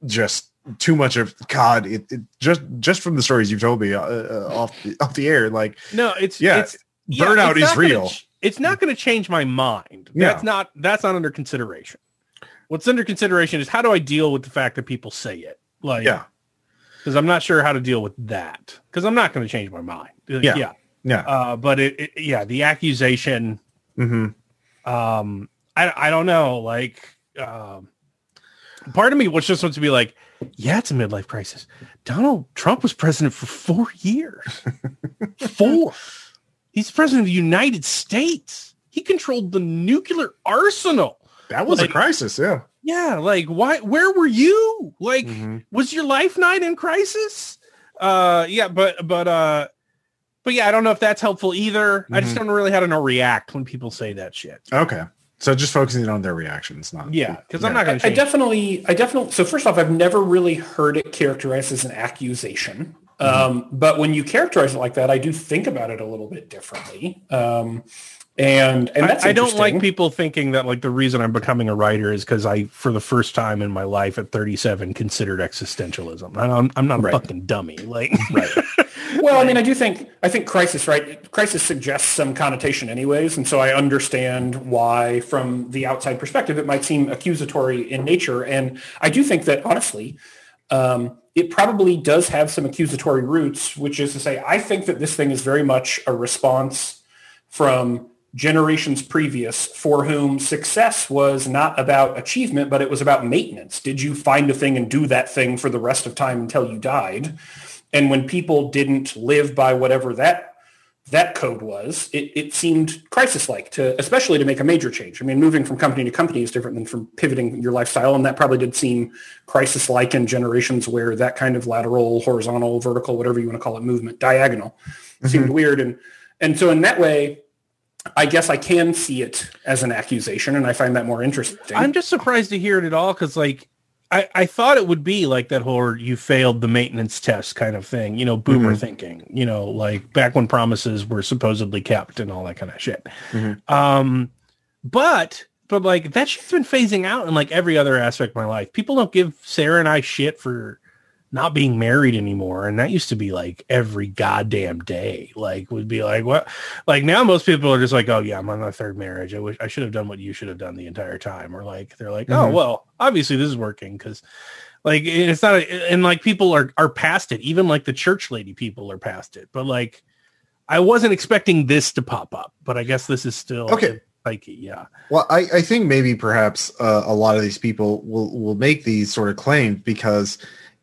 Speaker 4: just too much of God it, it just just from the stories you've told me uh, uh, off the, off the air like
Speaker 1: No, it's
Speaker 4: Yeah,
Speaker 1: It's,
Speaker 4: burnout
Speaker 1: it's
Speaker 4: is
Speaker 1: gonna
Speaker 4: real.
Speaker 1: it's not going to change my mind.
Speaker 4: No.
Speaker 1: That's not that's not under consideration. what's under consideration is how do I deal with the fact that people say it? Like,
Speaker 4: Yeah.
Speaker 1: Because I'm not sure how to deal with that because I'm not going to change my mind.
Speaker 4: Yeah.
Speaker 1: yeah.
Speaker 4: Yeah.
Speaker 1: Uh, but it, it, yeah, the accusation,
Speaker 4: hmm
Speaker 1: um, I, I don't know. Like, um, part of me was just wants to be like, yeah, it's a midlife crisis. Donald Trump was president for four years. four. He's president of the United States. He controlled the nuclear arsenal.
Speaker 4: That was
Speaker 1: Like-
Speaker 4: a crisis. Yeah.
Speaker 1: Yeah, like why? Where were you? Like,
Speaker 4: Mhm.
Speaker 1: was your life not in crisis? Uh, yeah, but but uh, but yeah, I don't know if that's helpful either. I just don't really how to know react when people say that shit.
Speaker 4: Okay. So just focusing on their reactions, not
Speaker 1: Yeah, because I'm not going
Speaker 3: I,
Speaker 1: to
Speaker 3: I definitely, I definitely. So first off, I've never really heard it characterized as an accusation. Um, but when you characterize it like that, I do think about it a little bit differently. Um, and and that's
Speaker 1: I, I don't like people thinking that like the reason I'm becoming a writer is because I, for the first time in my life at 37, considered existentialism. I'm, I'm not a
Speaker 3: Right.
Speaker 1: fucking dummy. Like,
Speaker 3: Right. Well, I mean, I do think I think crisis, right? Crisis suggests some connotation, anyways, and so I understand why, from the outside perspective, it might seem accusatory in nature. And I do think that, honestly, um, it probably does have some accusatory roots, which is to say, I think that this thing is very much a response from generations previous for whom success was not about achievement, but it was about maintenance. Did you find a thing and do that thing for the rest of time until you died? And when people didn't live by whatever that that code was, it, it seemed crisis-like to, especially to make a major change. I mean, moving from company to company is different than from pivoting your lifestyle, and that probably did seem crisis-like in generations where that kind of lateral, horizontal, vertical, whatever you want to call it, movement, diagonal, seemed mm-hmm. weird. And and so in that way, I guess I can see it as an accusation, and I find that more interesting.
Speaker 1: I'm just surprised to hear it at all because like I, I thought it would be like that whole you failed the maintenance test kind of thing, you know, boomer
Speaker 4: Mhm.
Speaker 1: thinking, you know, like back when promises were supposedly kept and all that kind of shit.
Speaker 4: Mhm.
Speaker 1: Um, but but like that shit's been phasing out in like every other aspect of my life. People don't give Sarah and I shit for not being married anymore. And that used to be like every goddamn day. Like would be like what like now most people are just like, oh yeah, I'm on my third marriage. I wish I should have done what you should have done the entire time. Or like they're like, oh
Speaker 4: Mhm.
Speaker 1: well, obviously this is working because like it's not a, and like people are are past it. Even like the church lady people are past it. But like I wasn't expecting this to pop up, but I guess this is still
Speaker 4: Okay.
Speaker 1: Yeah.
Speaker 4: Well, I, I think maybe perhaps uh, a lot of these people will, will make these sort of claims because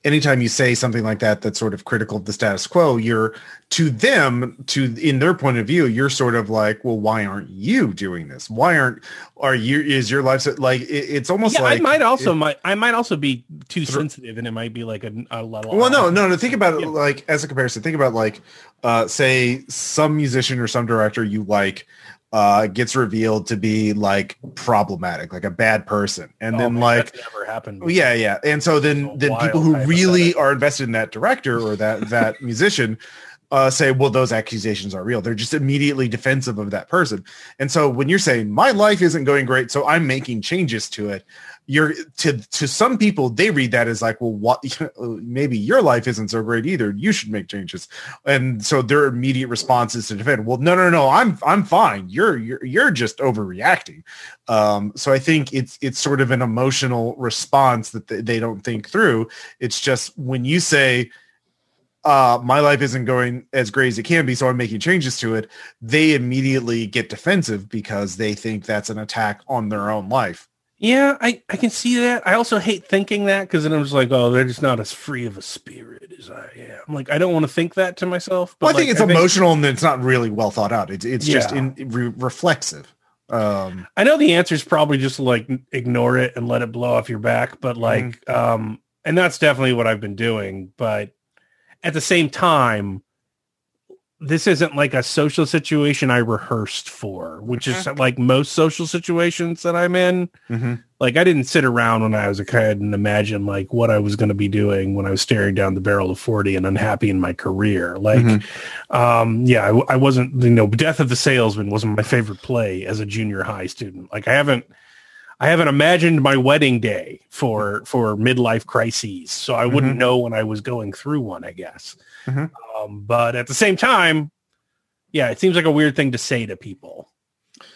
Speaker 4: anytime you say something like that that's sort of critical of the status quo, you're to them, to in their point of view, you're sort of like, well, why aren't you doing this? Why aren't are you is your life so, like it, it's almost
Speaker 1: yeah,
Speaker 4: like
Speaker 1: I might also might I might also be too sensitive, and it might be like a, a level.
Speaker 4: Well, no, no, no. Think about it
Speaker 1: Yeah.
Speaker 4: like as a comparison. Think about like, uh, say some musician or some director you like uh, gets revealed to be like problematic, like a bad person, and
Speaker 1: Oh,
Speaker 4: then
Speaker 1: man,
Speaker 4: like,
Speaker 1: never happened.
Speaker 4: oh, yeah, yeah, and so then
Speaker 1: So
Speaker 4: then people who really are invested in that director or that that musician. Uh, say, well, those accusations are real. They're just immediately defensive of that person. And so when you're saying my life isn't going great, so I'm making changes to it, you're to to some people they read that as like well what maybe your life isn't so great either. You should make changes. And so their immediate response is to defend. Well no no no i'm i'm fine. You're you're, you're just overreacting. Um so i think it's it's sort of an emotional response that they, they don't think through. It's just when you say uh, my life isn't going as great as it can be, so I'm making changes to it. They immediately get defensive because they think that's an attack on their own life.
Speaker 1: Yeah, I, I can see that. I also hate thinking that because then I'm just like, oh, they're just not as free of a spirit as I am. I'm like, I don't want to think that to myself. But
Speaker 4: Well, I think
Speaker 1: like,
Speaker 4: it's emotional and it's not really well thought out. It's it's just in, re- reflexive. Um,
Speaker 1: I know the answer is probably just like ignore it and let it blow off your back, but like,
Speaker 4: Mm-hmm.
Speaker 1: um, and that's definitely what I've been doing. But at the same time, this isn't like a social situation I rehearsed for, which is
Speaker 4: Mm-hmm.
Speaker 1: like most social situations that I'm in. Like I didn't sit around when I was a kid and imagine like what I was going to be doing when I was staring down the barrel of 40 and unhappy in my career. Like,
Speaker 4: Mhm.
Speaker 1: um, yeah, I, I wasn't, you know, Death of the Salesman wasn't my favorite play as a junior high student. Like I haven't, I haven't imagined my wedding day for, for midlife crises. So I wouldn't know when I was going through one, I guess.
Speaker 4: Mhm.
Speaker 1: Um, but at the same time, yeah, it seems like a weird thing to say to people.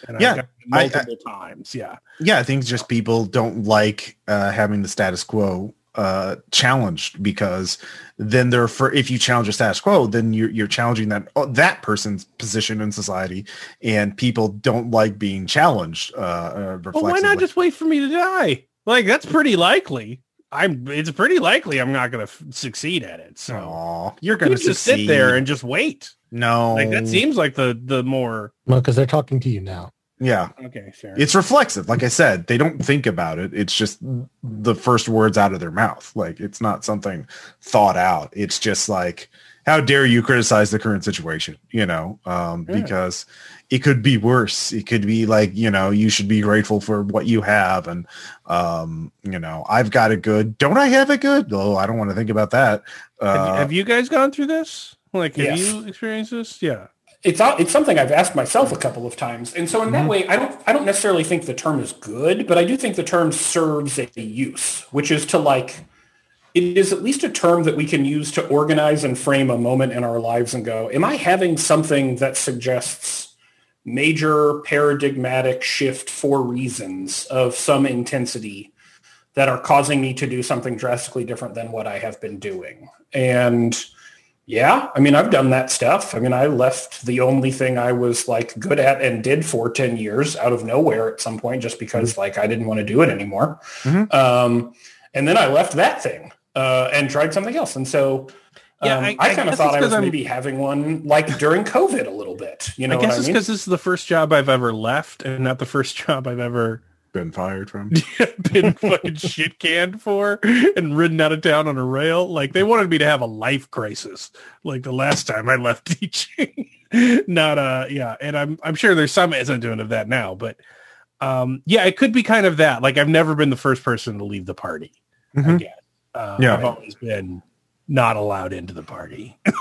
Speaker 1: And
Speaker 4: Yeah,
Speaker 1: it
Speaker 4: I- I-
Speaker 1: multiple times. Yeah.
Speaker 4: yeah, I think just people don't like uh, having the status quo uh, challenged because then they're for if you challenge the status quo, then you're you're challenging that oh, that person's position in society, and people don't like being challenged. Uh, uh,
Speaker 1: Well, why not just wait for me to die? Like that's pretty likely. I'm. It's pretty likely I'm not going to f- succeed at it. So
Speaker 4: Aw, you're gonna
Speaker 1: just sit there and just wait.
Speaker 4: no,
Speaker 1: Like that seems like the the more
Speaker 2: Well, because they're talking to you now.
Speaker 4: yeah.
Speaker 1: okay. Fair.
Speaker 4: It's reflexive. Like I said, they don't think about it. It's just the first words out of their mouth. Like it's not something thought out. It's just like, how dare you criticize the current situation? You know, um,
Speaker 1: Yeah.
Speaker 4: because it could be worse. It could be like, you know, you should be grateful for what you have. And, um, you know, I've got it good. Don't I have it good? Oh, I don't want to think about that.
Speaker 1: have,
Speaker 4: Uh,
Speaker 1: you, have you guys gone through this? Like, have
Speaker 3: Yes.
Speaker 1: you experienced this? Yeah.
Speaker 3: it's it's something I've asked myself a couple of times, and so in
Speaker 1: Mm-hmm.
Speaker 3: that way, I don't I don't necessarily think the term is good, but I do think the term serves a use, which is to like it is at least a term that we can use to organize and frame a moment in our lives and go, am I having something that suggests major paradigmatic shift for reasons of some intensity that are causing me to do something drastically different than what I have been doing? And yeah, I mean, I've done that stuff. I mean, I left the only thing I was like good at and did for 10 years out of nowhere at some point just because like I didn't want to do it anymore.
Speaker 4: Mhm.
Speaker 3: Um, and then I left that thing uh, and tried something else. And so
Speaker 1: Yeah,
Speaker 3: um,
Speaker 1: I-
Speaker 3: I,
Speaker 1: I
Speaker 3: kind of thought
Speaker 1: I
Speaker 3: I
Speaker 1: 'cause
Speaker 3: was
Speaker 1: I'm-
Speaker 3: maybe having one like during COVID a little bit. You know
Speaker 1: I guess
Speaker 3: what I
Speaker 1: it's
Speaker 3: mean?
Speaker 1: because this is the first job I've ever left, and not the first job I've ever
Speaker 4: been fired from.
Speaker 1: been fucking shit canned for and ridden out of town on a rail. Like they wanted me to have a life crisis, like the last time I left teaching. Not uh yeah, and I'm I'm sure there's some incident of that now, but um yeah, it could be kind of that. Like I've never been the first person to leave the party. I
Speaker 4: Mhm.
Speaker 1: guess. Uh,
Speaker 4: Yeah.
Speaker 1: I've always been not allowed into the party.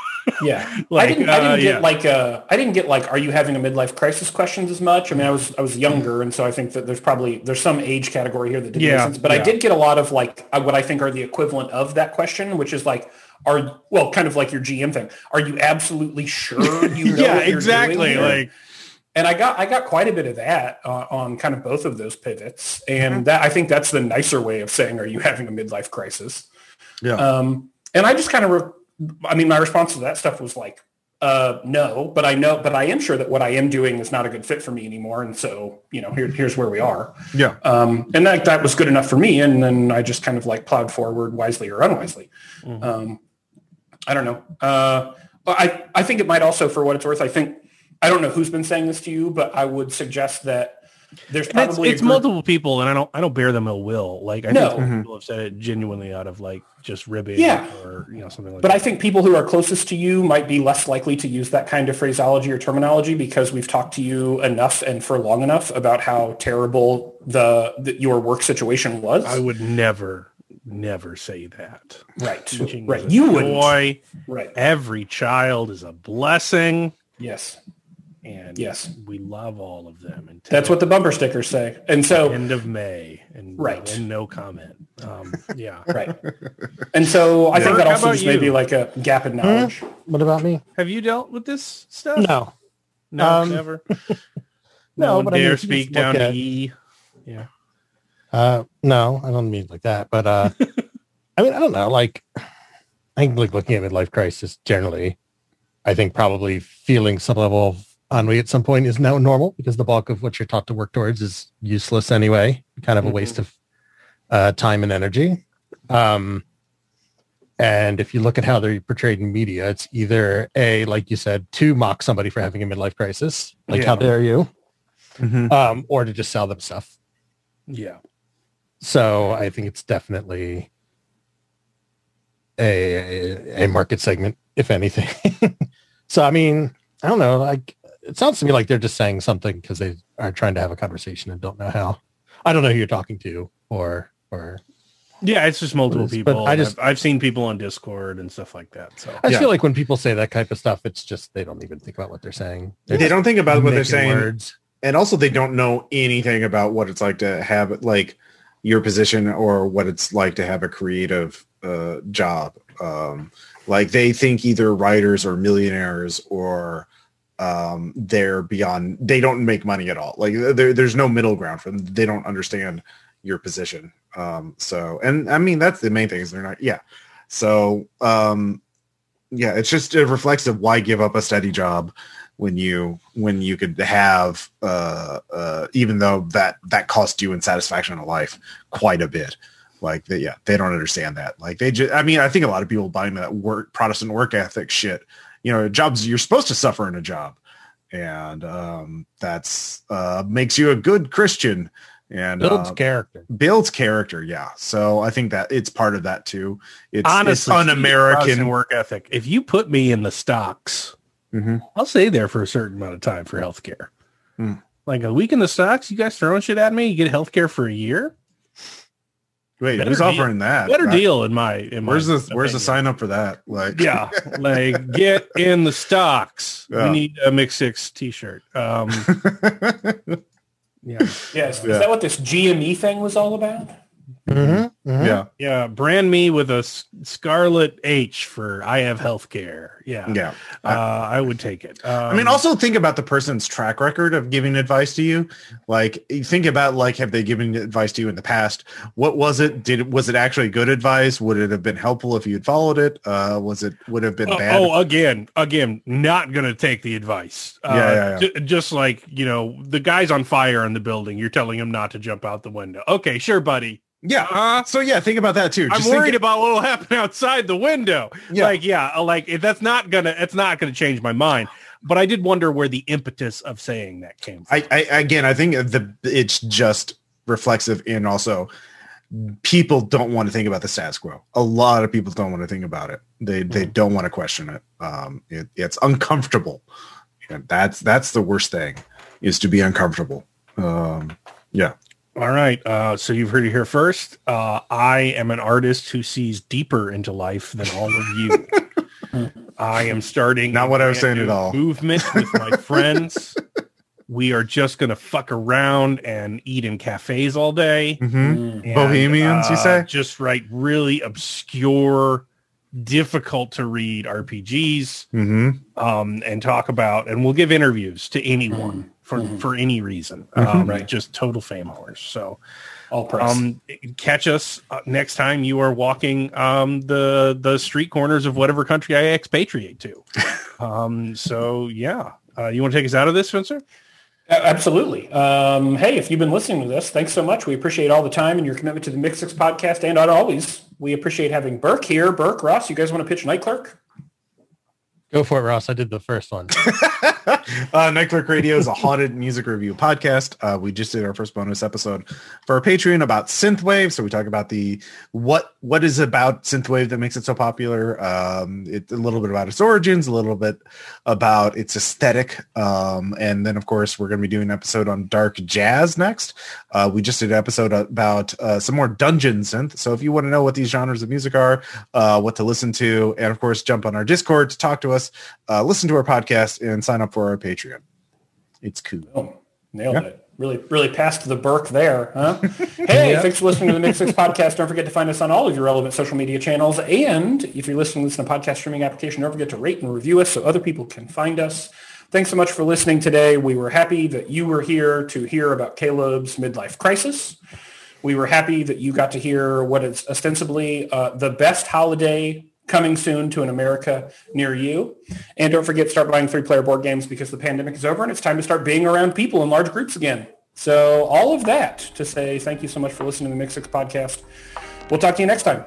Speaker 3: Yeah,
Speaker 1: Like,
Speaker 3: I didn't. I
Speaker 1: uh,
Speaker 3: didn't get
Speaker 1: yeah.
Speaker 3: like. Uh, I didn't get like. Are you having a midlife crisis? Questions as much. I mean, I was. I was younger, and so I think that there's probably there's some age category here that didn't
Speaker 1: Yeah,
Speaker 3: make sense. But I did get a lot of like uh, what I think are the equivalent of that question, which is like, are well, kind of like your GM thing. Are you absolutely sure you know?
Speaker 1: yeah,
Speaker 3: what you're
Speaker 1: exactly.
Speaker 3: doing here? And I got I got quite a bit of that uh, on kind of both of those pivots, and
Speaker 1: Mm-hmm.
Speaker 3: that I think that's the nicer way of saying, "Are you having a midlife crisis?"
Speaker 4: Yeah.
Speaker 3: Um, and I just kind of, re- I mean, my response to that stuff was like, uh, "No," but I know, but I am sure that what I am doing is not a good fit for me anymore, and so you know, here, here's where we are.
Speaker 4: yeah.
Speaker 3: Um, and that that was good enough for me, and then I just kind of like plowed forward wisely or unwisely.
Speaker 1: Mhm.
Speaker 3: Um, I don't know. Uh, I I think it might also, for what it's worth, I think I don't know who's been saying this to you, but I would suggest that there's
Speaker 1: And it's,
Speaker 3: probably
Speaker 1: it's
Speaker 3: group-
Speaker 1: multiple people and I don't I don't bear them ill will. Like I
Speaker 3: No.
Speaker 1: think
Speaker 4: Mhm.
Speaker 1: people have said it genuinely out of like just ribbing
Speaker 3: Yeah.
Speaker 1: or you know something like that.
Speaker 3: But
Speaker 1: that.
Speaker 3: I think people who are closest to you might be less likely to use that kind of phraseology or terminology because we've talked to you enough and for long enough about how terrible the, the your work situation was.
Speaker 1: I would never, never say that.
Speaker 3: right,
Speaker 1: Teaching
Speaker 3: right. You wouldn't. Right.
Speaker 1: Every child is a blessing,
Speaker 3: Yes.
Speaker 1: And
Speaker 3: Yes.
Speaker 1: we love all of them. Until
Speaker 3: That's what the bumper stickers say. And so
Speaker 1: end of May, and
Speaker 3: Right.
Speaker 1: and no comment. Um, yeah.
Speaker 3: right. And so I think that also
Speaker 1: about
Speaker 3: just may be like a gap in knowledge.
Speaker 2: What about me?
Speaker 1: Have you dealt with this stuff?
Speaker 2: No.
Speaker 1: no,
Speaker 2: Um,
Speaker 1: never.
Speaker 2: no,
Speaker 1: No, one
Speaker 2: but I mean,
Speaker 1: dare
Speaker 2: you
Speaker 1: speak down
Speaker 2: look
Speaker 1: to
Speaker 2: at-
Speaker 1: E. Yeah.
Speaker 2: Uh, no, I don't mean like that. But uh, I mean, I don't know. Like, I think like looking at midlife crisis generally, I think probably feeling some level of ennui at some point is now normal because the bulk of what you're taught to work towards is useless anyway. Kind of a waste of uh, time and energy. Um, and if you look at how they're portrayed in media, it's either a, like you said, to mock somebody for having a midlife crisis, like how
Speaker 1: Yeah.
Speaker 2: dare you,
Speaker 4: Mhm.
Speaker 2: um, or to just sell them stuff.
Speaker 1: Yeah.
Speaker 2: So I think it's definitely a a market segment, if anything. so I mean, I don't know. Like it sounds to me like they're just saying something because they are trying to have a conversation and don't know how. I don't know who you're talking to, or or
Speaker 1: Yeah, it's just multiple
Speaker 2: But
Speaker 1: people.
Speaker 2: I just-
Speaker 1: I've, I've seen people on Discord and stuff like that. So
Speaker 2: I just
Speaker 4: Yeah.
Speaker 2: feel like when people say that type of stuff, it's just they don't even think about what they're saying. They're
Speaker 4: They don't think about what they're saying.
Speaker 2: Words.
Speaker 4: and also they don't know anything about what it's like to have like your position or what it's like to have a creative uh, job um, like they think either writers or millionaires or um, they're beyond. They don't make money at all. Like there, there's no middle ground for them. They don't understand your position. Um, so, and I mean that's the main thing is they're not. Yeah. So, um, yeah, it's just a reflex of why give up a steady job when you when you could have uh, uh, even though that that cost you in satisfaction in life quite a bit like they, yeah they don't understand that like they just i mean i think a lot of people buying that work protestant work ethic shit you know jobs you're supposed to suffer in a job and um that's uh makes you a good christian and
Speaker 2: Builds
Speaker 4: uh,
Speaker 2: character.
Speaker 4: builds character yeah so i think that it's part of that too it's,
Speaker 1: Honestly,
Speaker 4: it's un-american
Speaker 1: work ethic. If you put me in the stocks,
Speaker 4: Mhm.
Speaker 1: I'll stay there for a certain amount of time for healthcare.
Speaker 4: Hmm.
Speaker 1: Like a week in the stocks, you guys throwing shit at me, you get healthcare for a year.
Speaker 4: Wait
Speaker 1: Better
Speaker 4: who's
Speaker 1: deal.
Speaker 4: offering that
Speaker 1: Better
Speaker 4: That-
Speaker 1: deal in my in my
Speaker 4: where's the where's the sign up for that like
Speaker 1: Yeah, like get in the stocks.
Speaker 4: Yeah.
Speaker 1: We need a mix six T-shirt. Um, yeah,
Speaker 3: Yes.
Speaker 4: Yeah.
Speaker 3: Is that what this GME thing was all about?
Speaker 2: Mm-hmm, mm-hmm.
Speaker 4: yeah
Speaker 1: yeah. Brand me with a s- scarlet H for I have healthcare. Yeah,
Speaker 4: yeah
Speaker 1: Uh, I would take it. Um,
Speaker 4: I mean, also think about the person's track record of giving advice to you. Like, think about like, have they given advice to you in the past? What was it? Did was it actually good advice? Would it have been helpful if you had followed it? Uh, was it would have been
Speaker 1: Oh,
Speaker 4: bad?
Speaker 1: oh, again, again, not gonna take the advice. Uh,
Speaker 4: Yeah, yeah, yeah.
Speaker 1: ju- just like you know, the guy's on fire in the building. You're telling him not to jump out the window. Okay, sure, buddy.
Speaker 4: yeah.
Speaker 1: Uh,
Speaker 4: So yeah, think about that too.
Speaker 1: I'm
Speaker 4: Just think-
Speaker 1: worried about what will happen outside the window.
Speaker 4: Yeah.
Speaker 1: Like, yeah, uh, like if that's not gonna, it's not gonna change my mind. But I did wonder where the impetus of saying that came from.
Speaker 4: I, I again, I think the it's just reflexive and also people don't want to think about the status quo. A lot of people don't want to think about it. They they don't want to question it. Um, it, it's uncomfortable, and that's that's the worst thing is to be uncomfortable. Um, yeah,
Speaker 1: All right. Uh, so you've heard it here first. Uh, I am an artist who sees deeper into life than all of you. I am starting
Speaker 4: Not what I was saying at all.
Speaker 1: Movement with my friends. we are just gonna fuck around and eat in cafes all day.
Speaker 4: Mhm.
Speaker 3: Mm.
Speaker 1: And,
Speaker 4: Bohemians, you
Speaker 1: uh,
Speaker 4: say?
Speaker 1: Just write really obscure, difficult to read RPGs
Speaker 4: hmm
Speaker 1: um, and talk about, and we'll give interviews to anyone for, for any reason. Um,
Speaker 3: Right.
Speaker 1: Just total fame horse. So
Speaker 3: All press.
Speaker 1: um, catch us uh, next time you are walking um, the the street corners of whatever country I expatriate to. um, so yeah, uh, you want to take us out of this, Spencer?
Speaker 3: Absolutely. Um, hey, if you've been listening to this, thanks so much. We appreciate all the time and your commitment to the Mix Six podcast. And as always, we appreciate having Birk here. Birk, Ross, you guys want to pitch Night Clerk?
Speaker 2: Go for it, Ross. I did the first one.
Speaker 4: uh, Night Clerk Radio is a haunted music review podcast. Uh, we just did our first bonus episode for our Patreon about synthwave. So we talk about the what what is about synthwave that makes it so popular. Um, it, a little bit about its origins, a little bit about its aesthetic, um, and then of course we're going to be doing an episode on dark jazz next. Uh, we just did an episode about uh, some more dungeon synth. So if you want to know what these genres of music are, uh, what to listen to, and of course jump on our Discord to talk to us, uh, listen to our podcast, and sign up for our Patreon. It's cool.
Speaker 3: Oh, nailed it. Really, really passed the Birk there, huh? hey, thanks for listening to the Mix Six podcast. Don't forget to find us on all of your relevant social media channels. And if you're listening to this in a podcast streaming application, don't forget to rate and review us so other people can find us. Thanks so much for listening today. We were happy that you were here to hear about Caleb's midlife crisis. We were happy that you got to hear what is ostensibly uh, the best holiday coming soon to an America near you. And don't forget, start buying three-player board games because the pandemic is over and it's time to start being around people in large groups again. So all of that to say thank you so much for listening to the Mix Six podcast. We'll talk to you next time.